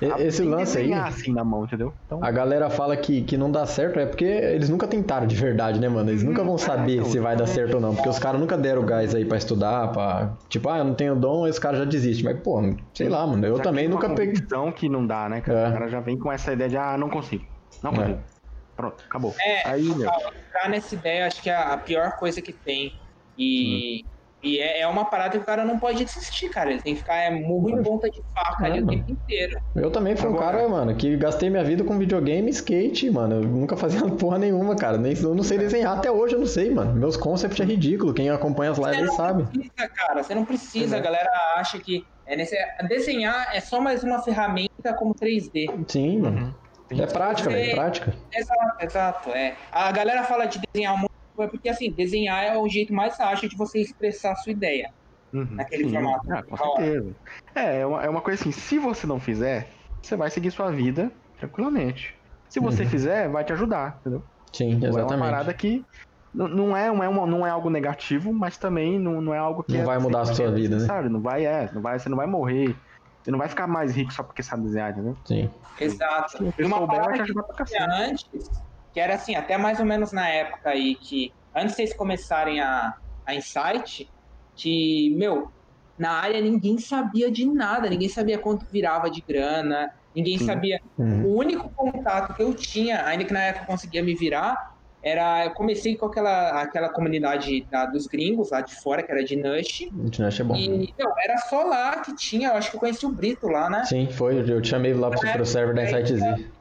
S1: esse lance aí.
S2: Assim na mão, entendeu?
S1: Então... A galera fala que, que não dá certo, é porque eles nunca tentaram de verdade, né, mano? Eles nunca vão saber é, então, se vai dar certo ou não. Porque os caras nunca deram gás aí pra estudar, pra. Tipo, ah, eu não tenho dom, esse cara já desiste. Mas, pô, sei lá, mano. Eu já também nunca peguei.
S2: que não dá, né, cara? É. O cara já vem com essa ideia de, ah, não consigo. Não consigo. É. Pronto, acabou.
S3: É, aí, meu. Ficar nessa ideia, acho que é a pior coisa que tem. E. Hum e é, é, uma parada que o cara não pode desistir, cara. Ele tem que ficar é, murro em ponta de faca é, ali mano. o tempo inteiro.
S1: Eu também fui Agora... um cara, mano, que gastei minha vida com videogame e skate, mano. Eu nunca fazia porra nenhuma, cara. Nem, eu não sei desenhar até hoje, eu não sei, mano. Meus concepts é ridículo. Quem acompanha as lives sabe.
S3: Você não precisa, cara. Você não precisa. A galera acha que é nesse... desenhar é só mais uma ferramenta como 3D.
S1: Sim, mano. Uhum. É prática, velho. É prática.
S3: Exato, exato. É. A galera fala de desenhar muito é porque, assim, desenhar é o jeito mais fácil de você expressar a sua ideia. Uhum, naquele sim. formato.
S2: Ah, com certeza. É, é uma, é uma coisa assim, se você não fizer, você vai seguir sua vida tranquilamente. Se você uhum. fizer, vai te ajudar, entendeu?
S1: Sim, exatamente. É
S2: uma parada que não é, não é, uma, não é algo negativo, mas também não, não é algo que.
S1: Não
S2: é,
S1: vai mudar a sua vida, né?
S2: Sabe? Não vai, é, não vai, você não vai morrer. Você não vai ficar mais rico só porque sabe desenhar, entendeu?
S1: Sim.
S3: Exato. Se uma parada que eu tinha antes, que era assim, até mais ou menos na época aí que, antes de vocês começarem a, a Insight, que, meu, na área ninguém sabia de nada, ninguém sabia quanto virava de grana, ninguém Sim. sabia. Uhum. O único contato que eu tinha, ainda que na época eu conseguia me virar, era. Eu comecei com aquela, aquela comunidade da, dos gringos lá de fora, que era de Nush.
S1: De Nush é bom.
S3: E, não, era só lá que tinha, eu acho que eu conheci o Brito lá, né?
S1: Sim, foi. Eu te chamei lá pro, pro server da Insight Z.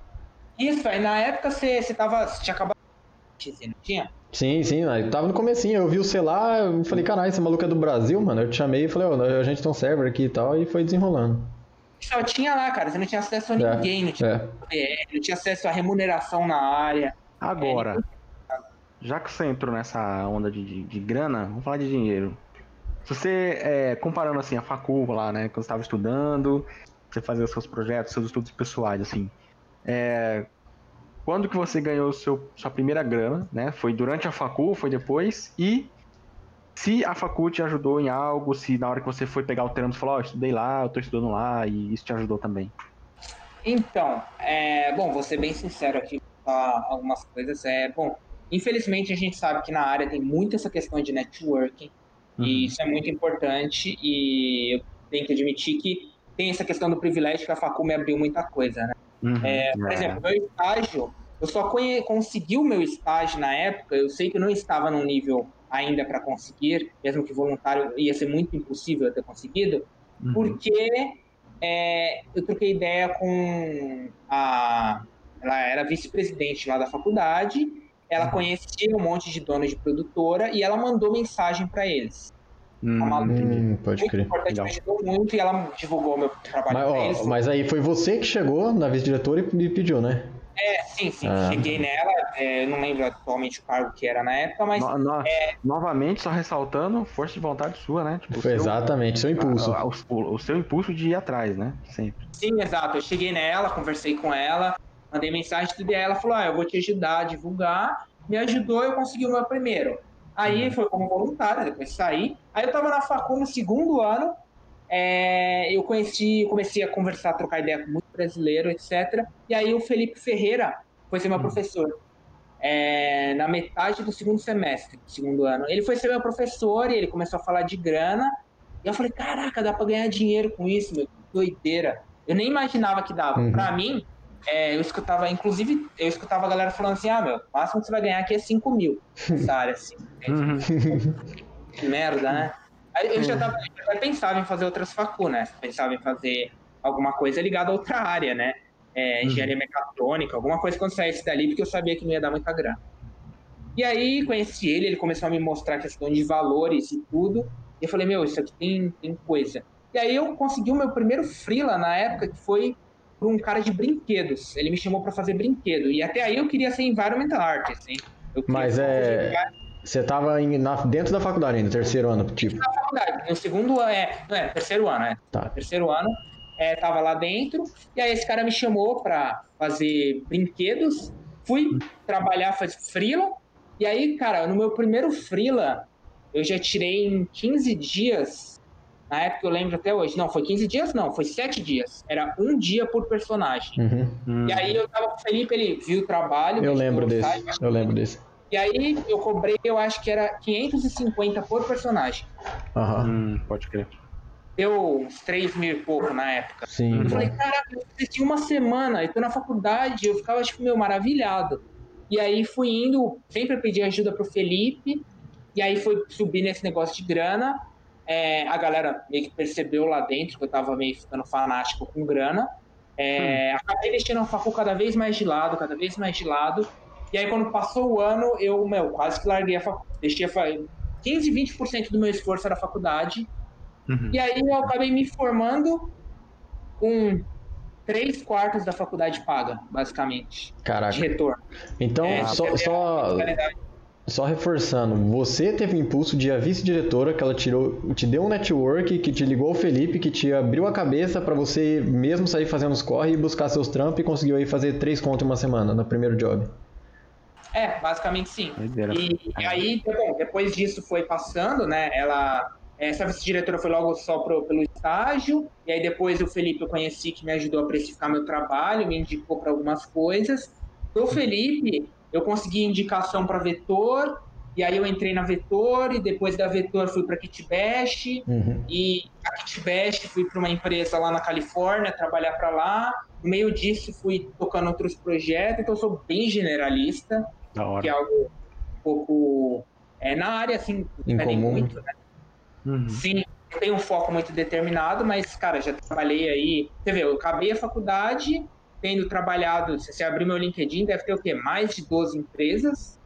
S3: Isso, aí na época você, você tava. Você tinha acabado. Não tinha?
S1: Sim, sim, eu tava no comecinho, eu vi o C lá, eu falei, caralho, esse maluco é do Brasil, mano. Eu te chamei e falei, ó, oh, a gente tem um server aqui e tal, e foi desenrolando.
S3: Só tinha lá, cara, você não tinha acesso a é, ninguém, não tinha, é. não tinha acesso a remuneração na área.
S2: Agora, é, já que você entrou nessa onda de, de, de grana, vamos falar de dinheiro. Se você, é, comparando assim, a facul lá, né, quando você estava estudando, você fazia os seus projetos, seus estudos pessoais, assim, é, quando que você ganhou seu, sua primeira grana, né? Foi durante a facul, foi depois? E se a facul te ajudou em algo, se na hora que você foi pegar o termo, você falou, ó, oh, estudei lá, eu tô estudando lá, e isso te ajudou também.
S3: Então, é, bom, vou ser bem sincero aqui, falar algumas coisas. É, bom, infelizmente a gente sabe que na área tem muito essa questão de networking, uhum. e isso é muito importante, e eu tenho que admitir que tem essa questão do privilégio que a facul me abriu muita coisa, né? Uhum, é, por é. exemplo, meu estágio, eu só consegui o meu estágio na época, eu sei que eu não estava num nível ainda para conseguir, mesmo que voluntário ia ser muito impossível eu ter conseguido, uhum. porque é, eu troquei ideia com a. Ela era vice-presidente lá da faculdade, ela uhum. conhecia um monte de donos de produtora e ela mandou mensagem para eles.
S1: Hum, pode muito crer.
S3: importante, me ajudou muito e ela divulgou o meu trabalho
S1: mas, ó, eles. Mas aí foi você que chegou na vice-diretora e pediu, né?
S3: É, sim, sim. Ah. Cheguei nela, é, não lembro atualmente o cargo que era na época, mas. No,
S2: no, é... Novamente, só ressaltando, força de vontade sua, né?
S1: Tipo, seu, Exatamente, seu impulso.
S2: A, a, o, o, seu impulso de ir atrás, né? Sempre.
S3: Sim, exato. Eu cheguei nela, conversei com ela, mandei mensagem, tudo e ela falou: ah, eu vou te ajudar a divulgar. Me ajudou, eu consegui o meu primeiro. Aí foi como voluntário, depois saí. Aí eu tava na facul no segundo ano. É, eu conheci, comecei a conversar, a trocar ideia com muito brasileiro, etc. E aí o Felipe Ferreira foi ser meu hum. professor. É, na metade do segundo semestre, do segundo ano. Ele foi ser meu professor e ele começou a falar de grana. E eu falei, caraca, dá pra ganhar dinheiro com isso, meu. Doideira. Eu nem imaginava que dava. Uhum. Pra mim, é, eu escutava, inclusive, eu escutava a galera falando assim, ah, meu, o máximo que você vai ganhar aqui é 5 mil nessa área, assim. Uhum. que merda, né? Aí eu já, tava, eu já pensava em fazer outras facu, né? Pensava em fazer alguma coisa ligada a outra área, né? É, uhum. engenharia mecatrônica, alguma coisa quando saísse dali, porque eu sabia que não ia dar muita grana. E aí conheci ele, ele começou a me mostrar a questão de valores e tudo. E eu falei, meu, isso aqui tem, tem coisa. E aí eu consegui o meu primeiro freela na época, que foi para um cara de brinquedos. Ele me chamou para fazer brinquedo. E até aí eu queria ser environmental artist, hein?
S1: Mas é. Você estava dentro da faculdade ainda, terceiro ano, tipo?
S3: Na faculdade, no segundo é, não é, terceiro ano, é. Tá. Terceiro ano, é, tava lá dentro, e aí esse cara me chamou para fazer brinquedos, fui trabalhar, fazer freela, e aí, cara, no meu primeiro freela, eu já tirei em 15 dias, na época eu lembro até hoje, não, foi 15 dias não, foi 7 dias, era um dia por personagem. Uhum. E aí eu tava com o Felipe, ele viu o trabalho.
S1: Eu lembro desse, site, eu lembro desse.
S3: E aí eu cobrei, eu acho que era 550 por personagem.
S2: Aham, hum, pode crer.
S3: Deu uns 3 mil e pouco na época.
S1: Sim.
S3: Eu falei, caraca, eu assisti uma semana, eu tô na faculdade, eu ficava, tipo, meio maravilhado. E aí fui indo, sempre pedi ajuda pro Felipe, e aí foi subir nesse negócio de grana. É, a galera meio que percebeu lá dentro que eu tava meio ficando fanático com grana. É, hum. Acabei deixando a facu cada vez mais de lado, cada vez mais de lado. E aí, quando passou o ano, eu, meu, quase que larguei a faculdade. Deixei a 15, 20% do meu esforço era a faculdade. Uhum. E aí, eu acabei me formando com três quartos da faculdade paga, basicamente.
S1: Caraca.
S3: De retorno.
S1: Então, é, só, só, só reforçando, você teve o impulso de a vice-diretora que ela tirou, te deu um network, que te ligou o Felipe, que te abriu a cabeça para você mesmo sair fazendo os corre e buscar seus trampos e conseguiu aí fazer três contos em uma semana no primeiro job.
S3: É, basicamente sim. E, e, aí, bom, depois disso foi passando, né? Ela, essa vice-diretora foi logo só pro, pelo estágio, e aí depois o Felipe eu conheci que me ajudou a precificar meu trabalho, me indicou para algumas coisas. Do Felipe, eu consegui indicação para Vetor, e aí eu entrei na Vetor, e depois da Vetor fui para Kitbash, uhum. e a Kitbash fui para uma empresa lá na Califórnia, trabalhar para lá. No meio disso fui tocando outros projetos, então eu sou bem generalista que é algo um pouco é, na área, assim,
S1: difere muito,
S3: né? Uhum. Sim, eu tenho um foco muito determinado, mas, cara, já trabalhei aí. Você vê, eu acabei a faculdade, tendo trabalhado, se você abrir meu LinkedIn, deve ter o quê? Mais de 12 empresas,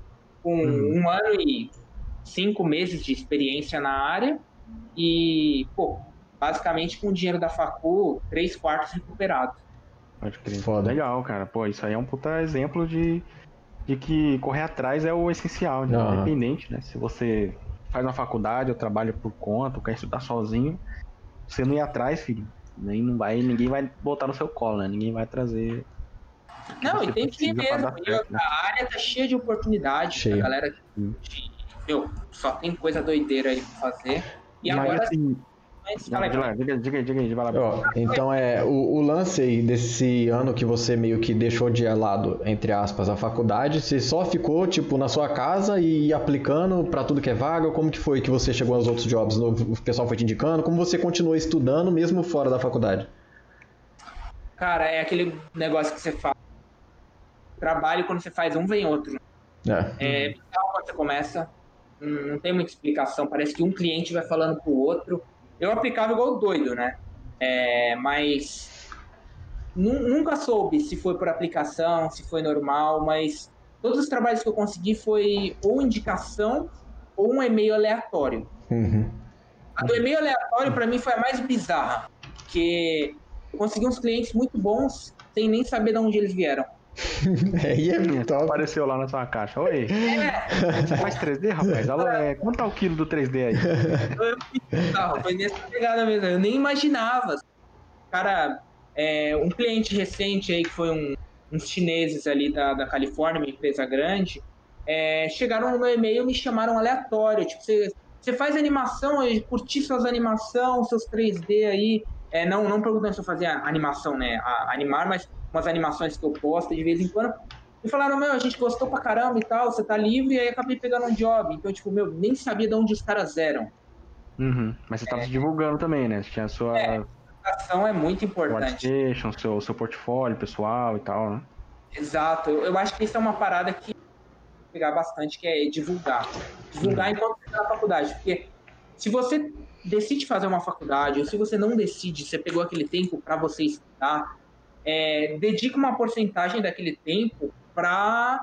S3: com uhum. um ano e cinco meses de experiência na área. E, pô, basicamente com o dinheiro da facu, três quartos recuperado.
S2: Pode crer. Foda. Legal, cara. Pô, isso aí é um puta exemplo de de que correr atrás é o essencial, né? Uhum. independente, né? Se você faz uma faculdade ou trabalha por conta, ou quer estudar sozinho, você não ir atrás, filho, nem não vai, ninguém vai botar no seu colo, né? Ninguém vai trazer.
S3: Não, e tem que ir mesmo. Certo, né? A área tá cheia de oportunidades, cheia. a galera que, meu, só tem coisa doideira aí pra fazer. E Mas, agora assim,
S2: mas fala aí. Diga, diga, diga, diga, vai lá.
S1: então, é, o, o, lance aí desse ano que você meio que deixou de lado, entre aspas, a faculdade, você só ficou, tipo, na sua casa e aplicando para tudo que é vaga? Como que foi que você chegou aos outros jobs? O pessoal foi te indicando? Como você continuou estudando mesmo fora da faculdade?
S3: Cara, é aquele negócio que você fala. Trabalho, quando você faz um, vem outro. É. é quando você começa, não tem muita explicação. Parece que um cliente vai falando pro outro eu aplicava igual doido, né? É, mas nunca soube se foi por aplicação, se foi normal, mas todos os trabalhos que eu consegui foi ou indicação ou um e-mail aleatório. Uhum. A do e-mail aleatório para mim foi a mais bizarra, porque eu consegui uns clientes muito bons sem nem saber de onde eles vieram.
S2: é, e é top. Apareceu lá na sua caixa. Oi. É. Você faz 3D, rapaz? Alô, é, quanto tá o quilo do 3D aí?
S3: Eu, foi nessa pegada mesmo. Eu nem imaginava. Cara, é, um cliente recente aí, que foi um, uns chineses ali da, da Califórnia, uma empresa grande, é, chegaram no meu e-mail e me chamaram aleatório. Tipo, você, você faz animação, eu curti suas animações, seus 3D aí. É, não, não perguntando se eu fazia animação, né? A, animar, mas umas animações que eu posto de vez em quando. E falaram, meu, a gente gostou pra caramba e tal, você tá livre, e aí acabei pegando um job. Então, tipo, meu, nem sabia de onde os caras eram.
S2: Uhum. Mas você tava é. se divulgando também, né? Você tinha a sua. É,
S3: a ação é muito importante.
S2: O seu, seu portfólio pessoal e tal, né?
S3: Exato. Eu, eu acho que isso é uma parada que pegar bastante, que é divulgar. Divulgar uhum. enquanto você tá na faculdade. Porque se você decide fazer uma faculdade, ou se você não decide, você pegou aquele tempo para você estudar, é, dedica uma porcentagem daquele tempo para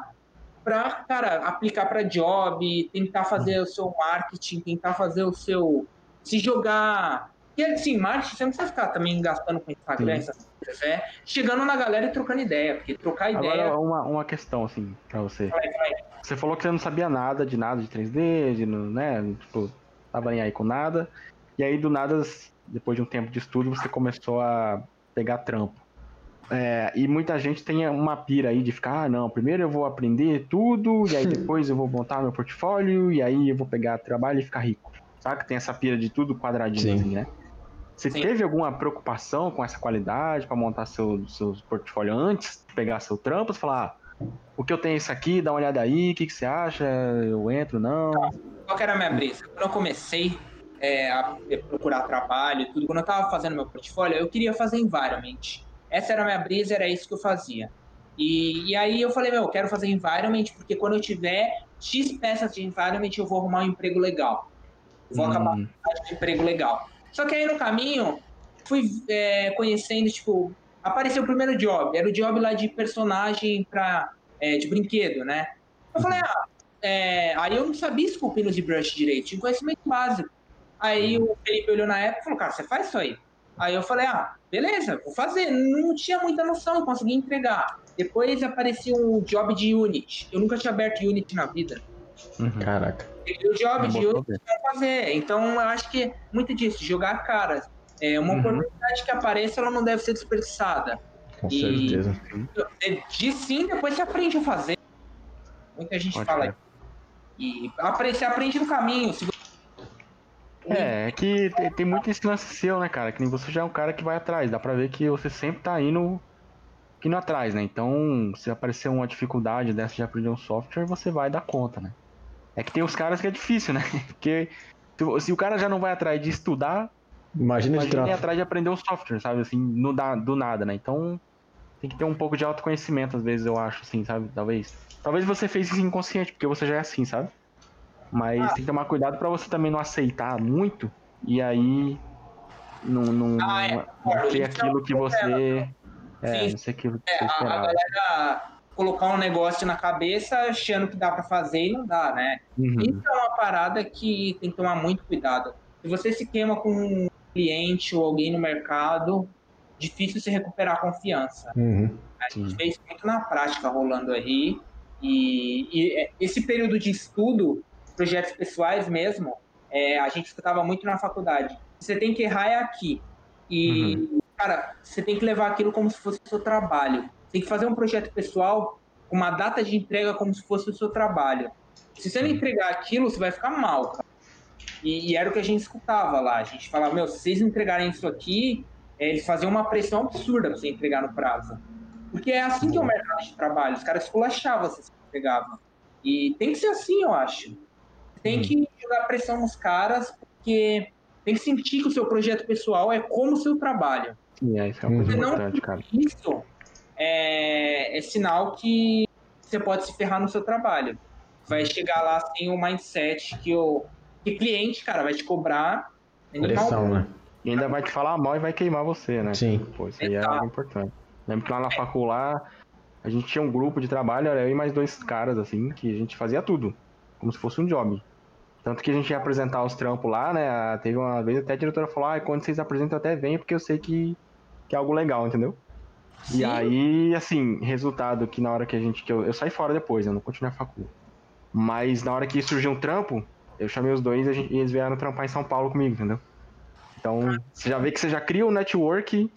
S3: para cara aplicar para job, tentar fazer o seu marketing, tentar fazer o seu se jogar E assim, marketing, você não precisa ficar também gastando com Instagram,
S2: Sim.
S3: essas coisas. É chegando na galera e trocando ideia, porque trocar ideia.
S2: Agora, uma, uma questão, assim, pra você.
S3: Vai, vai.
S2: Você falou que você não sabia nada de nada de 3D, de, não- né? Tipo, tava nem aí com nada. E aí, do nada, depois de um tempo de estudo, você começou a pegar trampo. É, e muita gente tem uma pira aí de ficar, ah, não, primeiro eu vou aprender tudo, e aí depois eu vou montar meu portfólio, e aí eu vou pegar trabalho e ficar rico. Sabe que tem essa pira de tudo quadradinho
S1: Sim.
S2: assim, né? Você
S3: Sim.
S2: teve alguma preocupação com essa qualidade para montar seu, seu portfólio antes de pegar seu trampo? Você falar, ah, o que eu tenho é isso aqui, dá uma olhada aí, o que, que você acha? Eu entro, não?
S3: Qual que era a minha brisa? Quando eu comecei é, a procurar trabalho e tudo, quando eu tava fazendo meu portfólio, eu queria fazer environment. Essa era a minha brisa, era isso que eu fazia. E, e aí eu falei, meu, eu quero fazer environment, porque quando eu tiver X peças de environment, eu vou arrumar um emprego legal. Vou acabar
S2: Hum,
S3: de emprego legal. Só que aí no caminho, fui é, conhecendo, tipo, apareceu o primeiro job, era o job lá de personagem pra, é, de brinquedo, né? Eu falei, ah, é, aí eu não sabia esculpir no ZBrush direito, tinha um conhecimento básico. Aí o Felipe olhou na época e falou, cara, você faz isso aí. Aí eu falei, ah, beleza, vou fazer. Não tinha muita noção, consegui entregar. Depois apareceu um job de Unity. Eu nunca tinha aberto Unity na vida.
S2: uhum.
S1: Caraca.
S3: Peguei o job
S2: Não
S3: de Unity pra fazer. Então eu acho que muito disso, jogar a cara. É uma
S2: Uhum.
S3: oportunidade que apareça, ela não deve ser desperdiçada.
S1: Com
S3: E-
S1: certeza.
S3: Diz sim, depois você aprende a fazer. Muita gente
S2: Pode
S3: fala. E você aprende no caminho. Se você-
S2: É, é que tem, tem muito esse lance seu, né, cara? Que nem você já é um cara que vai atrás. Dá pra ver que você sempre tá indo, indo atrás, né? Então, se aparecer uma dificuldade dessa de aprender um software, você vai dar conta, né? É que tem os caras que é difícil, né? Porque se, se o cara já não vai atrás de estudar,
S1: Imagina de
S2: imagina ir
S1: trampo.
S2: atrás de aprender um software, sabe? Assim, no, da- do nada, né? Então, tem que ter um pouco de autoconhecimento, às vezes, eu acho, assim, sabe? Talvez. Talvez você fez isso inconsciente, porque você já é assim, sabe? Mas tem que tomar cuidado pra você também não aceitar muito e aí não, não,
S3: Ah, é.
S2: não- ser
S3: é
S2: aquilo que você. É, não ser aquilo que
S3: É,
S2: você
S3: a, a
S2: esperava.
S3: galera colocar um negócio na cabeça achando que dá pra fazer e não dá, né?
S2: Uhum.
S3: Isso é uma parada que tem que tomar muito cuidado. Se você se queima com um cliente ou alguém no mercado, difícil se recuperar a confiança.
S1: Uhum.
S3: A gente
S2: Sim.
S3: vê isso muito na prática rolando aí. E, e, é, esse período de estudo, projetos pessoais mesmo, é, a gente escutava muito na faculdade. Você tem que errar é aqui. E, cara, você tem que levar aquilo como se fosse o seu trabalho. Você tem que fazer um projeto pessoal com uma data de entrega como se fosse o seu trabalho. Se você não entregar aquilo, você vai ficar mal, cara. E, e era o que a gente escutava lá. A gente falava, meu, se vocês entregarem isso aqui, é, eles faziam uma pressão absurda pra você entregar no prazo. Porque é assim que é o mercado de trabalho. Os caras esculachavam se você entregava. E tem que ser assim, eu acho. Tem que jogar pressão nos caras, porque tem que sentir que o seu projeto pessoal é como o seu trabalho.
S2: Sim, é, isso é uma coisa
S3: Você não-
S2: importante, cara.
S3: Isso é, é sinal que você pode se ferrar no seu trabalho. Vai chegar lá sem o mindset que o que cliente, cara, vai te cobrar.
S1: Pressão, né?
S2: E ainda vai te falar mal e vai queimar você, né?
S1: Sim.
S2: Pô, isso aí é algo importante. Lembro que lá na faculdade a gente tinha um grupo de trabalho, era eu e mais dois caras, assim, que a gente fazia tudo. Como se fosse um job. Tanto que a gente ia apresentar os trampos lá, né? a- Teve uma vez até a diretora falou, ah, quando vocês apresentam eu até venho, porque eu sei que, que é algo legal, entendeu?
S3: Sim.
S2: E aí, assim, resultado que na hora que a gente. Que eu, eu saí fora depois, eu não continuei a facul. Mas na hora que surgiu um trampo, eu chamei os dois e a gente- e eles vieram trampar em São Paulo comigo, entendeu? Então, você já vê que você já cria o network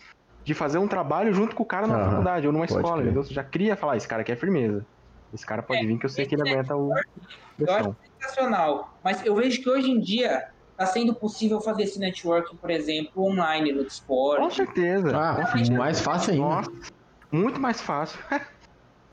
S2: de fazer um trabalho junto com o cara na
S1: Aham,
S2: faculdade ou numa escola,
S1: crer.
S2: entendeu? Você já cria falar, esse cara aqui é firmeza. Esse cara pode vir que eu sei que ele aguenta o
S3: Eu acho sensacional. Mas eu vejo que hoje em dia está sendo possível fazer esse networking, por exemplo, online no
S2: Com
S3: Discord.
S2: certeza.
S1: Ah,
S2: com certeza.
S1: mais fácil ainda.
S2: Nossa, muito mais fácil.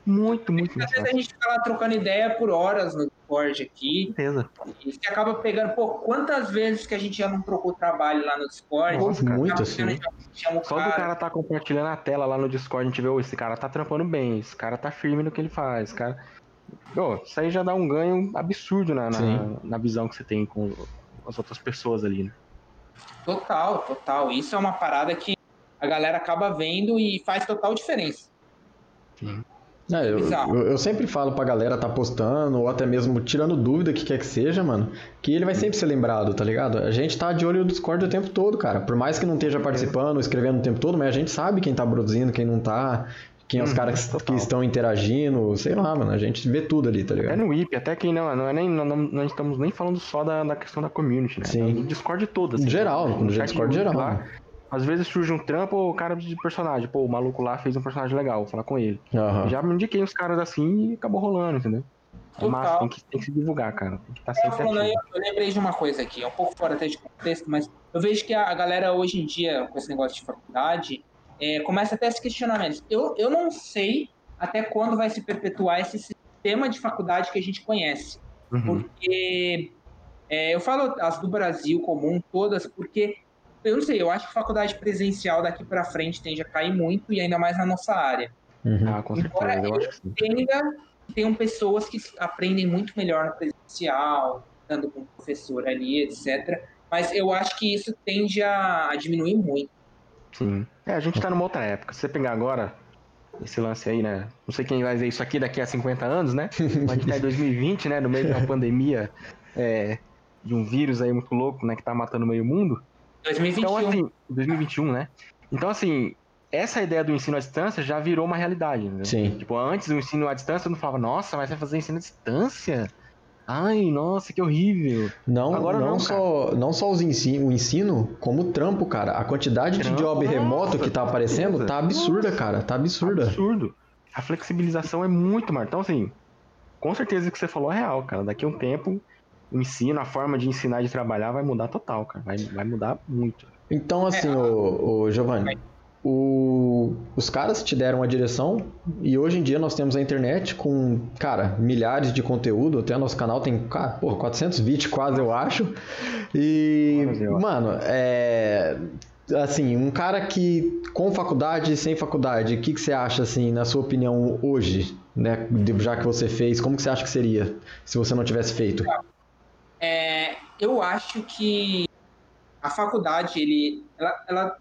S2: muito, muito
S3: Às vezes a gente fica lá trocando ideia por horas no Discord aqui.
S2: Com certeza.
S3: E você acaba pegando, pô, quantas vezes que a gente já não trocou trabalho lá no Discord?
S2: Nossa, cara.
S1: Muito assim.
S3: Chama
S2: Só do
S3: cara.
S2: cara tá compartilhando a tela lá no Discord, a gente vê, ô, esse cara tá trampando bem, esse cara tá firme no que ele faz, esse cara. Ô, isso aí já dá um ganho absurdo na, na,
S1: Sim.
S2: na visão que você tem com as outras pessoas ali, né?
S3: Total, total. Isso é uma parada que a galera acaba vendo e faz total diferença.
S1: É, eu, eu, eu, sempre falo pra galera tá postando, ou até mesmo tirando dúvida, que quer que seja, mano, que ele vai sempre ser lembrado, tá ligado? A gente tá de olho no Discord o tempo todo, cara. Por mais que não esteja participando, escrevendo o tempo todo, mas a gente sabe quem tá produzindo, quem não tá, quem é os hum, caras que, que, estão interagindo, sei lá, mano, a gente vê tudo ali, tá ligado?
S2: É no IP, até quem não, não é nem, não, não estamos nem falando só da, da questão da community, né?
S1: Sim.
S2: No Discord todo,
S1: assim. Geral, no, no Discord geral. Lá,
S2: às vezes surge um trampo, o cara de personagem. Pô, o maluco lá fez um personagem legal, vou falar com ele. Uhum. Já me indiquei uns caras assim e acabou rolando, entendeu? É massa, tem que, tem que se divulgar, cara. Tem que estar tá sempre
S3: eu, eu lembrei de uma coisa aqui, é um pouco fora até de contexto, mas eu vejo que a galera hoje em dia, com esse negócio de faculdade, é, começa até esse questionamento. Eu, eu não sei até quando vai se perpetuar esse sistema de faculdade que a gente conhece. Uhum. Porque é, eu falo as do Brasil comum, todas, porque eu não sei, eu acho que faculdade presencial daqui para frente tende a cair muito e ainda mais na nossa área.
S2: Uhum. Ah, com certeza, eu, eu acho que
S3: que tenham pessoas que aprendem muito melhor no presencial, estando com o professor ali, etc. Mas eu acho que isso tende a, a diminuir muito.
S2: Sim. É, a gente tá numa outra época. Se você pegar agora esse lance aí, né? Não sei quem vai ver isso aqui daqui a 50 anos, né? Mas a gente tá em 2020, né? No meio de uma pandemia é, de um vírus aí muito louco, né? Que tá matando meio mundo.
S3: 2021. Então,
S2: assim, 2021, né? Então, assim, essa ideia do ensino à distância já virou uma realidade. Né?
S1: Sim.
S2: Tipo, antes do ensino à distância, eu não falava, nossa, mas vai fazer ensino à distância? Ai, nossa, que horrível.
S1: Não, Agora não, não só, não só os ensino, o ensino, como o trampo, cara. A quantidade trampo, de job nossa, remoto que tá aparecendo tá absurda, nossa, cara. Tá absurda.
S2: Absurdo. A flexibilização é muito maior. Então, assim, com certeza o que você falou é real, cara. Daqui a um tempo, o ensino, a forma de ensinar e de trabalhar vai mudar total, cara. Vai, vai mudar muito.
S1: Então, assim, é, o, o Giovanni, o, os caras te deram a direção e hoje em dia nós temos a internet com, cara, milhares de conteúdo. Até nosso canal tem, cara, porra, 400 vídeos quase, eu acho. E, mano, é. Assim, um cara que com faculdade e sem faculdade, o que, que você acha, assim, na sua opinião, hoje, né? Já que você fez, como que você acha que seria se você não tivesse feito?
S3: É, eu acho que a faculdade, ele, ela, ela,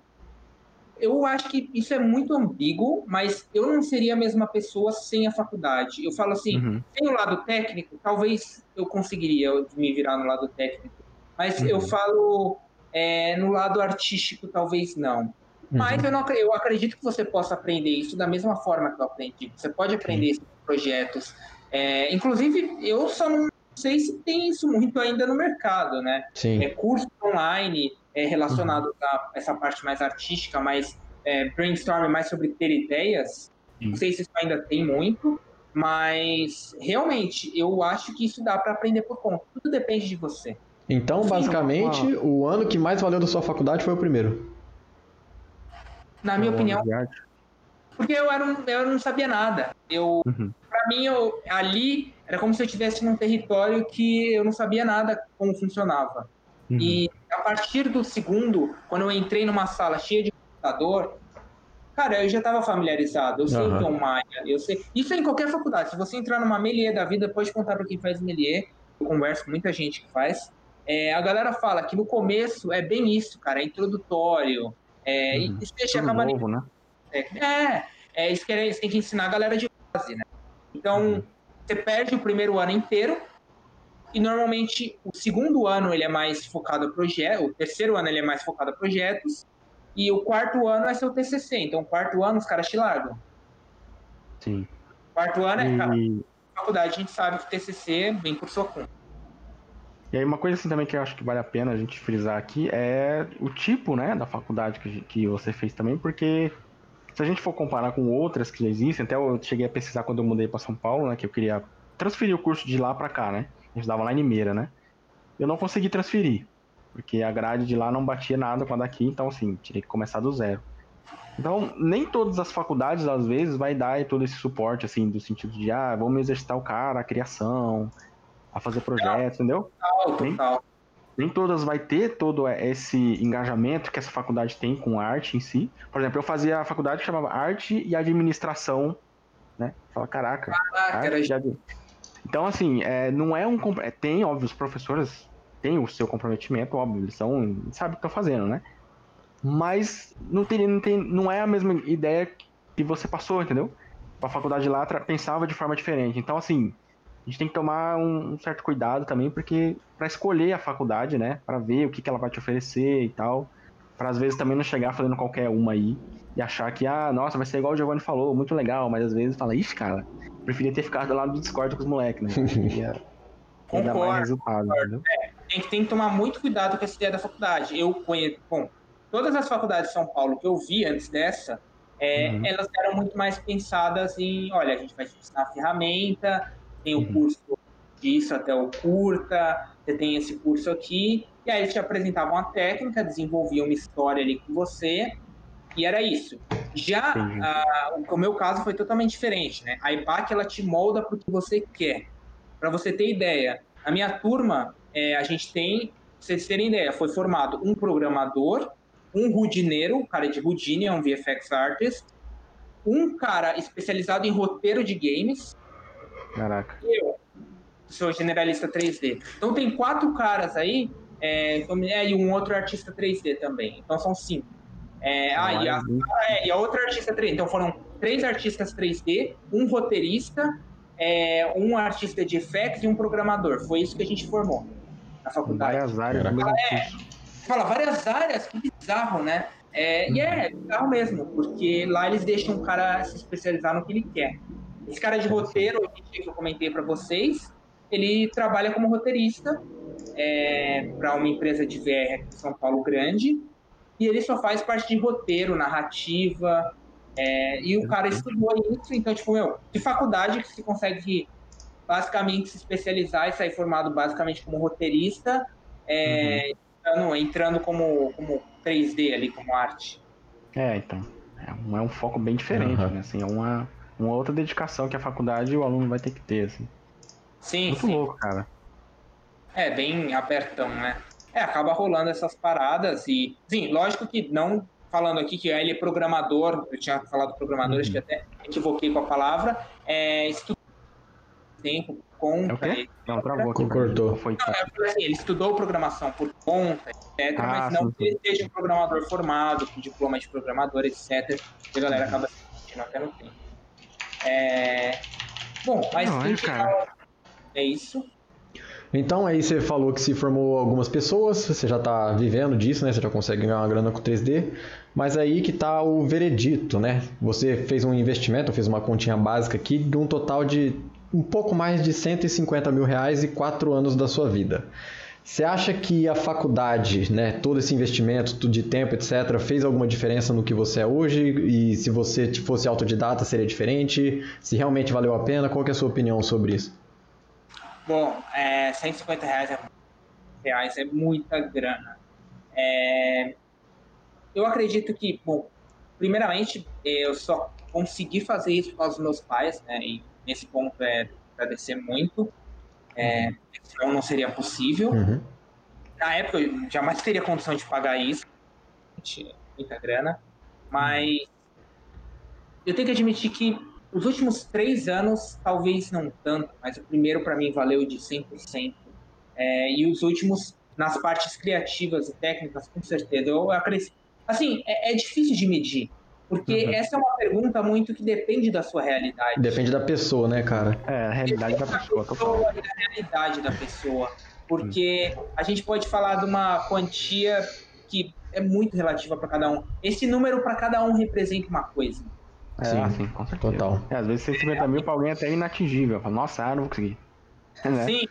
S3: eu acho que isso é muito ambíguo, mas eu não seria a mesma pessoa sem a faculdade. Eu falo assim, uhum. sem o lado técnico, talvez eu conseguiria me virar no lado técnico, mas uhum. eu falo é, no lado artístico, talvez não. Uhum. Mas eu, não, eu acredito que você possa aprender isso da mesma forma que eu aprendi. Você pode aprender esses projetos. É, inclusive, eu só não sei se tem isso muito ainda no mercado, né?
S1: Sim.
S3: É, curso online é, relacionado uhum. a essa parte mais artística, mais é, brainstorming, mais sobre ter ideias. Não sei se isso ainda tem muito, mas realmente eu acho que isso dá para aprender por conta. Tudo depende de você.
S1: Então, Sim, basicamente, uma... o ano que mais valeu da sua faculdade foi o primeiro.
S3: Na minha opinião. Porque eu, era um, eu não sabia nada. Eu, uhum. Para mim, eu, ali era como se eu estivesse num território que eu não sabia nada como funcionava. Uhum. E a partir do segundo, quando eu entrei numa sala cheia de computador, cara, eu já estava familiarizado. Eu sei uhum. o que é um Maia. Eu sei. Isso é em qualquer faculdade. Se você entrar numa Melier da vida, pode contar para quem faz Melier. Eu converso com muita gente que faz. É, a galera fala que no começo é bem isso, cara, é introdutório. É,
S2: uhum. Isso deixa acaba novo, né?
S3: É, é, é isso que eles têm que ensinar a galera de base, né? Então, uhum. Você perde o primeiro ano inteiro e normalmente o segundo ano ele é mais focado a projetos, o terceiro ano ele é mais focado a projetos e o quarto ano é seu TCC. Então, o quarto ano os caras te largam.
S2: Sim.
S3: Quarto ano é, cara, faculdade a gente sabe que o TCC vem por sua conta.
S2: E aí uma coisa assim também que eu acho que vale a pena a gente frisar aqui é o tipo, né, da faculdade que, que você fez também, porque se a gente for comparar com outras que já existem, até eu cheguei a pesquisar quando eu mudei para São Paulo, né? Que eu queria transferir o curso de lá para cá, né? A gente dava lá em Limeira, né? Eu não consegui transferir, porque a grade de lá não batia nada com a daqui, então assim, tirei que começar do zero. Então, nem todas as faculdades, às vezes, vai dar todo esse suporte, assim, do sentido de, ah, vamos exercitar o cara, a criação, a fazer projetos, entendeu?
S3: Total, total
S2: nem todas vai ter todo esse engajamento que essa faculdade tem com arte em si. Por exemplo, eu fazia a faculdade que chamava Arte e Administração, né? Fala, caraca. caraca arte Então, assim, é, não é um. É, tem, óbvio, os professores têm o seu comprometimento, óbvio, eles são. Sabe o que estão fazendo, né? Mas não, tem, não, tem, não é a mesma ideia que você passou, entendeu? a faculdade lá pensava de forma diferente. Então, assim, a gente tem que tomar um, um certo cuidado também, porque para escolher a faculdade, né, para ver o que, que ela vai te oferecer e tal, para às vezes também não chegar fazendo qualquer uma aí e achar que, ah, nossa, vai ser igual o Giovanni falou, muito legal, mas às vezes fala, ixi, cara, preferia ter ficado lá no Discord com os moleques, né?
S3: Concordo. mais resultado, é, tem, que, tem que tomar muito cuidado com essa ideia da faculdade. Eu conheço, bom, todas as faculdades de São Paulo que eu vi antes dessa, é, uhum. elas eram muito mais pensadas em, olha, a gente vai te ensinar a ferramenta, tem o uhum. curso disso até o curta, você tem esse curso aqui, e aí eles te apresentavam a técnica, desenvolviam uma história ali com você, e era isso. Já a, o meu caso foi totalmente diferente, né? A IPAC, ela te molda para o que você quer. Para você ter ideia, a minha turma, é, a gente tem, pra vocês terem ideia, foi formado um programador, um rudineiro, um cara de Houdini, é um VFX artist, um cara especializado em roteiro de games.
S2: Caraca.
S3: Eu sou generalista 3D. Então tem quatro caras aí, é, é, e um outro artista 3D também. Então são cinco. É, ah, e a, é, e a, outra artista 3D. Então foram três artistas 3D, um roteirista, é, um artista de effects e um programador. Foi isso que a gente formou na faculdade.
S2: Várias áreas.
S3: É, fala várias áreas, que bizarro, né? É, e é bizarro mesmo, porque lá eles deixam o cara se especializar no que ele quer. Esse cara de roteiro, que eu comentei para vocês, ele trabalha como roteirista é, para uma empresa de VR aqui em São Paulo grande, e ele só faz parte de roteiro, narrativa, é, e o cara estudou isso, então, tipo, meu, de faculdade que se consegue basicamente se especializar e sair formado basicamente como roteirista, é, uhum entrando, entrando como, como 3D ali, como arte.
S2: É, então. É um, é um foco bem diferente, uhum. né? Assim, é uma, uma outra dedicação que a faculdade e o aluno vai ter que ter, assim.
S3: Sim,
S2: Muito
S3: sim.
S2: louco, cara.
S3: É, bem abertão, né? É, acaba rolando essas paradas e... Sim, lógico que não falando aqui que ele é programador, eu tinha falado programador, uhum. acho que até equivoquei com a palavra, é, estuda tempo conta.
S2: É não, travou
S1: aqui. Cortou.
S3: Foi, não, é assim, ele estudou programação por conta, etc. Ah, mas não que ele seja um programador formado, com diploma de programador, etc. E a galera acaba se sentindo até no tempo. É... Bom, mas não, é, geral, é isso.
S1: Então aí você falou que se formou algumas pessoas, você já está vivendo disso, né? Você já consegue ganhar uma grana com 3D. Mas aí que está o veredito, né? Você fez um investimento, fez uma continha básica aqui de um total de um pouco mais de 150 mil reais e quatro anos da sua vida. Você acha que a faculdade, né, todo esse investimento de tempo, etc., fez alguma diferença no que você é hoje? E se você fosse autodidata, seria diferente? Se realmente valeu a pena? Qual é a sua opinião sobre isso?
S3: Bom, é, 150 reais é, reais é muita grana. É, eu acredito que, bom, primeiramente, eu só consegui fazer isso com os meus pais, né, e nesse ponto é agradecer muito, é, senão não seria possível. Uhum. Na época eu jamais teria condição de pagar isso, muita grana, mas eu tenho que admitir que os últimos três anos, talvez não tanto, mas o primeiro para mim valeu de 100%. É, e os últimos, nas partes criativas e técnicas, com certeza. Eu acresci... Assim, é, é difícil de medir. Porque uhum. essa é uma pergunta muito que depende da sua realidade.
S1: Depende da pessoa, né, cara?
S2: É, a realidade depende da pessoa. Da, pessoa,
S3: da realidade da pessoa. Porque uhum. a gente pode falar de uma quantia que é muito relativa para cada um. Esse número para cada um representa uma coisa.
S2: É, sim, assim, com certeza. Total. É, às vezes 150 é, mil para alguém é até inatingível. Fala, Nossa, eu não vou conseguir.
S3: É, sim,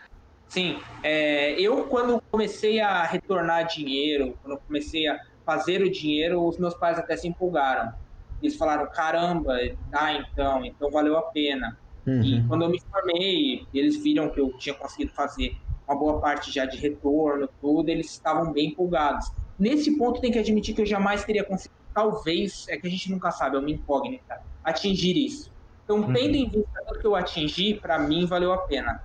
S3: sim. É, eu, quando comecei a retornar dinheiro, quando comecei a fazer o dinheiro, os meus pais até se empolgaram eles falaram, caramba, dá então, então valeu a pena. Uhum. E quando eu me formei, eles viram que eu tinha conseguido fazer uma boa parte já de retorno, tudo, eles estavam bem empolgados. Nesse ponto, tem que admitir que eu jamais teria conseguido, talvez, é que a gente nunca sabe, é uma incógnita, atingir isso. Então, uhum. tendo em vista tudo que eu atingi, para mim valeu a pena.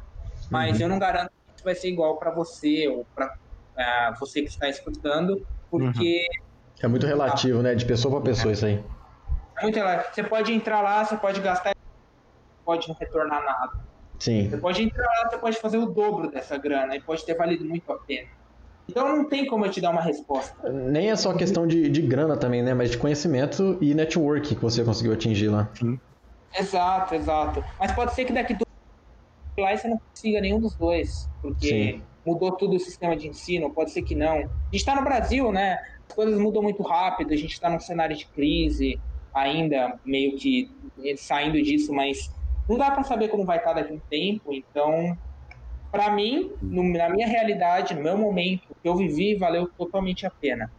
S3: Mas uhum. eu não garanto que isso vai ser igual para você ou para uh, é, você que está escutando, porque.
S1: É muito relativo, né? De pessoa para pessoa, isso aí
S3: muito Você pode entrar lá, você pode gastar, pode não retornar nada.
S1: Sim.
S3: Você pode entrar lá, você pode fazer o dobro dessa grana e pode ter valido muito a pena. Então não tem como eu te dar uma resposta.
S1: Nem é só questão de, de grana também, né? Mas de conhecimento e network que você conseguiu atingir lá.
S3: Sim. Exato, exato. Mas pode ser que daqui do lá você não consiga nenhum dos dois, porque Sim. mudou tudo o sistema de ensino, pode ser que não. A gente está no Brasil, né? As coisas mudam muito rápido, a gente está num cenário de crise, ainda meio que saindo disso, mas não dá para saber como vai estar daqui a um tempo, então para mim, no, na minha realidade, no meu momento que eu vivi, valeu totalmente a pena.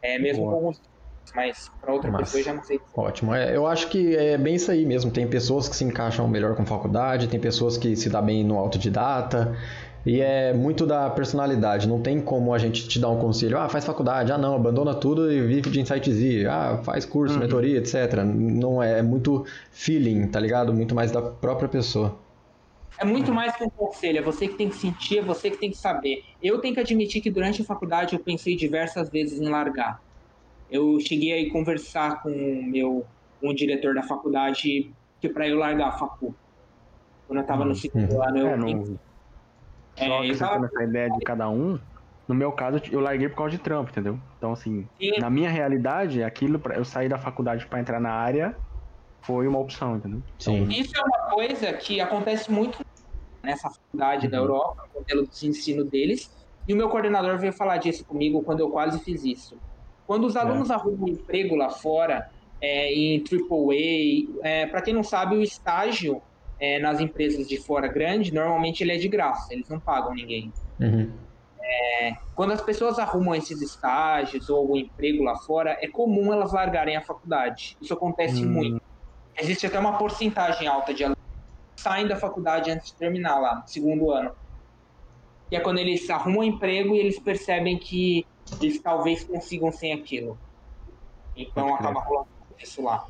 S3: É mesmo Boa. com alguns mas para outra mas, pessoa já não sei.
S1: Ótimo. É, eu acho que é bem isso aí mesmo. Tem pessoas que se encaixam melhor com faculdade, tem pessoas que se dá bem no autodidata. E é muito da personalidade. Não tem como a gente te dar um conselho. Ah, faz faculdade. Ah, não, abandona tudo e vive de Insight Z. Ah, faz curso, uhum. mentoria, etc. Não é, é muito feeling, tá ligado? Muito mais da própria pessoa.
S3: É muito mais que um conselho, é você que tem que sentir, é você que tem que saber. Eu tenho que admitir que durante a faculdade eu pensei diversas vezes em largar. Eu cheguei a conversar com o meu com o diretor da faculdade que para eu largar a facu. Quando eu estava no hum, segundo hum. ano, eu. É, não...
S2: É, Só que eu tava... essa ideia de cada um, no meu caso, eu larguei por causa de trampo, entendeu? Então, assim, Sim. na minha realidade, aquilo, pra eu sair da faculdade para entrar na área, foi uma opção, entendeu?
S3: Sim. Então, Isso é uma coisa que acontece muito nessa faculdade uhum. da Europa, o modelo de ensino deles, e o meu coordenador veio falar disso comigo quando eu quase fiz isso. Quando os alunos é. arrumam emprego lá fora, é, em AAA, é, para quem não sabe, o estágio é, nas empresas de fora grande, normalmente ele é de graça, eles não pagam ninguém. Uhum. É, quando as pessoas arrumam esses estágios ou algum emprego lá fora, é comum elas largarem a faculdade. Isso acontece uhum. muito. Existe até uma porcentagem alta de alunos que saem da faculdade antes de terminar lá, no segundo ano. Que é quando eles arrumam um emprego e eles percebem que eles talvez consigam sem aquilo. Então acaba rolando isso lá.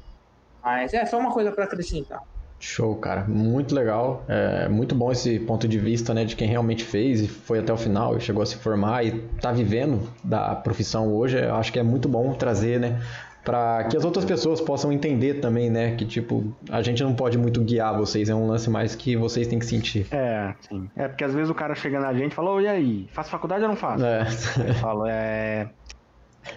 S3: Mas é só uma coisa para acrescentar.
S1: Show, cara. Muito legal. É muito bom esse ponto de vista, né, de quem realmente fez e foi até o final e chegou a se formar e tá vivendo da profissão hoje. Eu acho que é muito bom trazer, né, para que as outras pessoas possam entender também, né, que tipo, a gente não pode muito guiar vocês, é um lance mais que vocês têm que sentir.
S2: É, sim. É porque às vezes o cara chega na gente e fala: "E aí, faço faculdade ou não faço?" É. Eu falo: "É,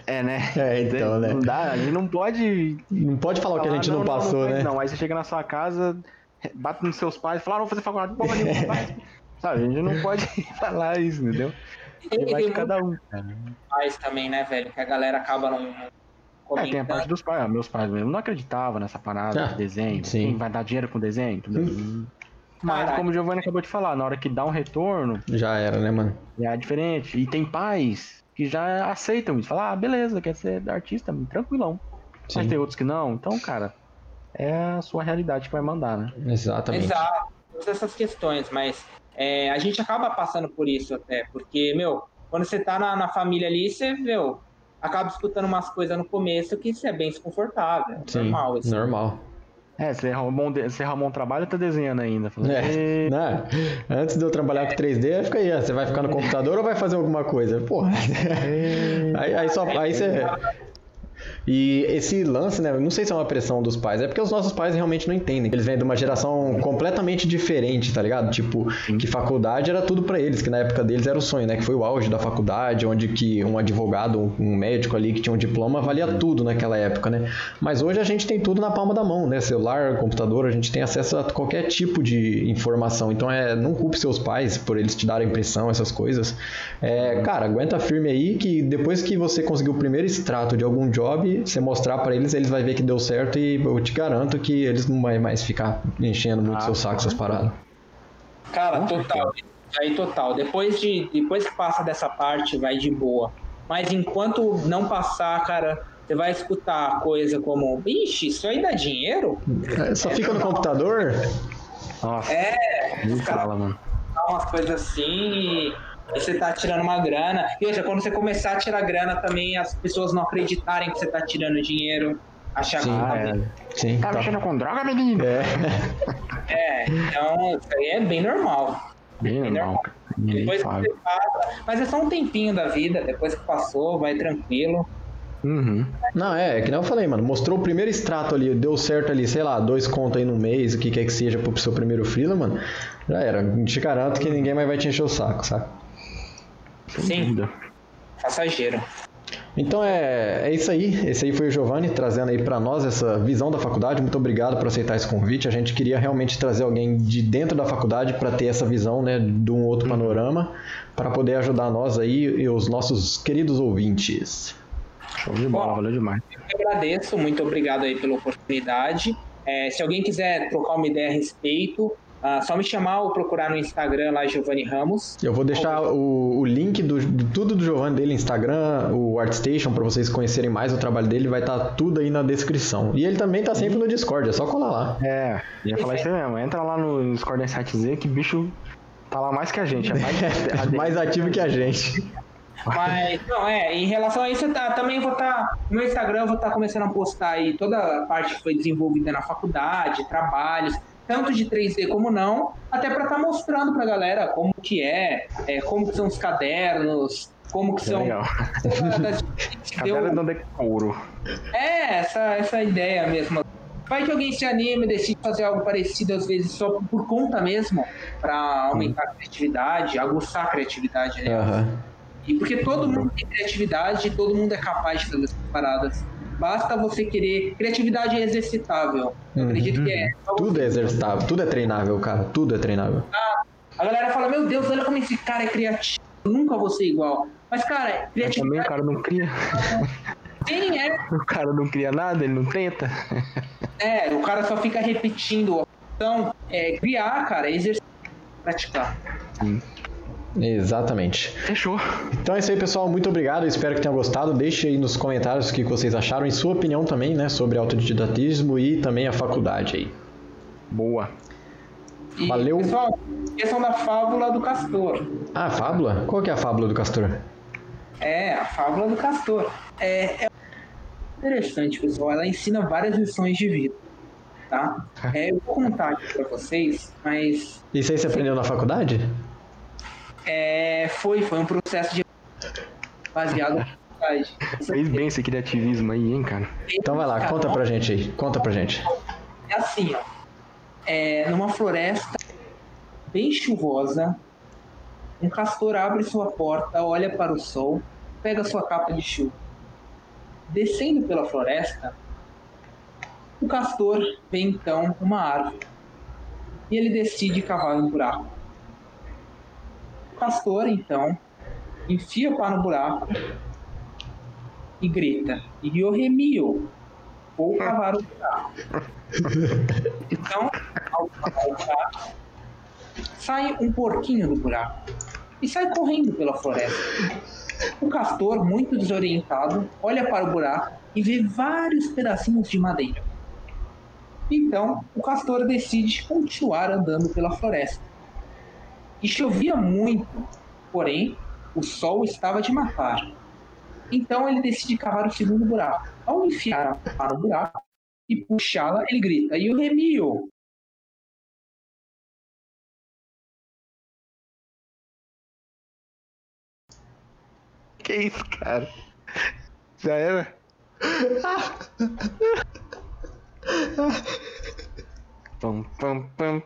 S2: é, né?
S1: É, então, né?
S2: Não dá, a gente não pode.
S1: Não pode falar o que a gente não, não passou,
S2: não,
S1: né?
S2: Não, aí você chega na sua casa, bate nos seus pais, fala, ah, vou fazer faculdade, porra nenhuma, Sabe, a gente não pode falar isso, entendeu?
S3: E vai de cada um. Pais também, né, velho? Que a galera acaba não.
S2: É, tem a parte dos pais. Meus pais mesmo não acreditavam nessa parada ah, de desenho. Sim. Quem vai dar dinheiro com desenho? Hum. Mas, Caraca. como o Giovanni acabou de falar, na hora que dá um retorno.
S1: Já era, né, mano?
S2: Já é diferente. E tem pais que já aceitam isso. Falam, ah, beleza, quer ser artista, tranquilão. Sim. Mas tem outros que não. Então, cara, é a sua realidade que vai mandar, né?
S1: Exatamente.
S3: Exato. Todas essas questões, mas é, a gente acaba passando por isso até, porque, meu, quando você tá na, na família ali, você, meu, acaba escutando umas coisas no começo que isso é bem desconfortável.
S1: Sim, normal. Isso. Normal.
S2: É, você arrumou, você arrumou um trabalho e tá desenhando ainda.
S1: é, né? Antes de eu trabalhar com 3D, fica aí, você vai ficar no computador ou vai fazer alguma coisa? Porra. aí, aí, só, aí você, e esse lance, né? Não sei se é uma pressão dos pais, é porque os nossos pais realmente não entendem. Eles vêm de uma geração completamente diferente, tá ligado? Tipo, que faculdade era tudo para eles, que na época deles era o sonho, né? Que foi o auge da faculdade, onde que um advogado, um médico ali que tinha um diploma valia tudo naquela época, né? Mas hoje a gente tem tudo na palma da mão, né? Celular, computador, a gente tem acesso a qualquer tipo de informação. Então é, não culpe seus pais por eles te darem pressão, essas coisas. É, cara, aguenta firme aí que depois que você conseguir o primeiro extrato de algum job, você mostrar para eles, eles vão ver que deu certo e eu te garanto que eles não vão mais ficar enchendo muito ah, seu saco essas paradas.
S3: Cara, total. Aí total. Depois de depois que passa dessa parte, vai de boa. Mas enquanto não passar, cara, você vai escutar coisa como, ixi, isso aí dá dinheiro?
S1: É, só é, fica no computador?
S3: Nossa. É,
S2: não fala, mano.
S3: Umas coisas assim você tá tirando uma grana. Veja, quando você começar a tirar grana também, as pessoas não acreditarem que você tá tirando dinheiro, achar
S1: Sim, que
S3: tá,
S1: é. Sim,
S2: tá, tá mexendo com droga, menino?
S1: É.
S3: é, então isso aí é bem normal.
S2: Bem, bem normal. normal.
S3: Depois que você passa, mas é só um tempinho da vida, depois que passou, vai tranquilo.
S1: Uhum. Não, é, é que não eu falei, mano. Mostrou o primeiro extrato ali, deu certo ali, sei lá, dois contos aí no mês, o que quer que seja pro seu primeiro freela, mano. Já era. Te garanto que ninguém mais vai te encher o saco, sabe?
S3: Sim. Passageiro.
S1: Então é, é isso aí. Esse aí foi o Giovanni trazendo aí para nós essa visão da faculdade. Muito obrigado por aceitar esse convite. A gente queria realmente trazer alguém de dentro da faculdade para ter essa visão, né, de um outro uhum. panorama, para poder ajudar nós aí e os nossos queridos ouvintes.
S2: Show de bola, Bom, valeu demais.
S3: Eu agradeço, muito obrigado aí pela oportunidade. É, se alguém quiser trocar uma ideia a respeito, Uh, só me chamar ou procurar no Instagram lá, Giovanni Ramos.
S1: Eu vou deixar o, o link do, de tudo do Giovanni dele, Instagram, o ArtStation, para vocês conhecerem mais o trabalho dele, vai estar tá tudo aí na descrição. E ele também tá sempre no Discord, é só colar lá.
S2: É, ia falar isso mesmo. Entra lá no Discord S7Z que bicho tá lá mais que a gente. É
S1: mais, mais ativo que a gente.
S3: Mas, não, é, em relação a isso, tá, também vou estar. Tá, no meu Instagram, eu vou estar tá começando a postar aí toda a parte que foi desenvolvida na faculdade, trabalhos tanto de 3D como não, até para estar tá mostrando para a galera como que é, é, como que são os cadernos, como que, são...
S2: Legal. Caderno não decoro.
S3: É, essa, essa ideia mesmo. Vai que alguém se anime e decide fazer algo parecido, às vezes só por conta mesmo, para aumentar a criatividade, aguçar a criatividade. Né? Uhum. E porque todo mundo tem criatividade e todo mundo é capaz de fazer essas paradas. Basta você querer. Criatividade é exercitável. Eu uhum. acredito que é.
S1: Tudo é exercitável, tudo é treinável, cara. Tudo é treinável.
S3: Ah, a galera fala: Meu Deus, olha como esse cara é criativo. Eu nunca vou ser igual. Mas, cara,
S2: criatividade. também o cara não cria.
S3: Quem é?
S2: O cara não cria nada, ele não tenta.
S3: É, o cara só fica repetindo. Então, é, criar, cara, é exercitar, praticar.
S1: Sim. Exatamente.
S2: Fechou.
S1: Então é isso aí, pessoal. Muito obrigado. Espero que tenham gostado. Deixe aí nos comentários o que vocês acharam e sua opinião também, né, sobre autodidatismo e também a faculdade aí.
S2: Boa.
S3: E,
S1: Valeu.
S3: Pessoal, questão da fábula do castor.
S1: Ah, fábula? Qual que é a fábula do castor?
S3: É, a fábula do castor. É, é interessante, pessoal. Ela ensina várias lições de vida. Tá? É, eu vou contar aqui pra vocês, mas.
S1: Isso aí você aprendeu na faculdade?
S3: É, foi, foi um processo de baseado
S2: Fez bem esse criativismo aí, hein, cara?
S1: Então vai lá, conta pra gente aí, conta pra gente.
S3: É assim, ó. É, numa floresta bem chuvosa, um castor abre sua porta, olha para o sol, pega sua capa de chuva. Descendo pela floresta, o castor vê então uma árvore e ele decide cavar um buraco. O pastor, então, enfia o pá no buraco e grita: Yohemio, vou cavar o buraco. Então, ao cavar o buraco, sai um porquinho do buraco e sai correndo pela floresta. O castor, muito desorientado, olha para o buraco e vê vários pedacinhos de madeira. Então, o castor decide continuar andando pela floresta. E chovia muito, porém o sol estava de matar. Então ele decide cavar o segundo buraco. Ao enfiar a pá no buraco e puxá-la, ele grita: E o Remio?
S2: Que isso, cara? Já era? pam, pam, pam,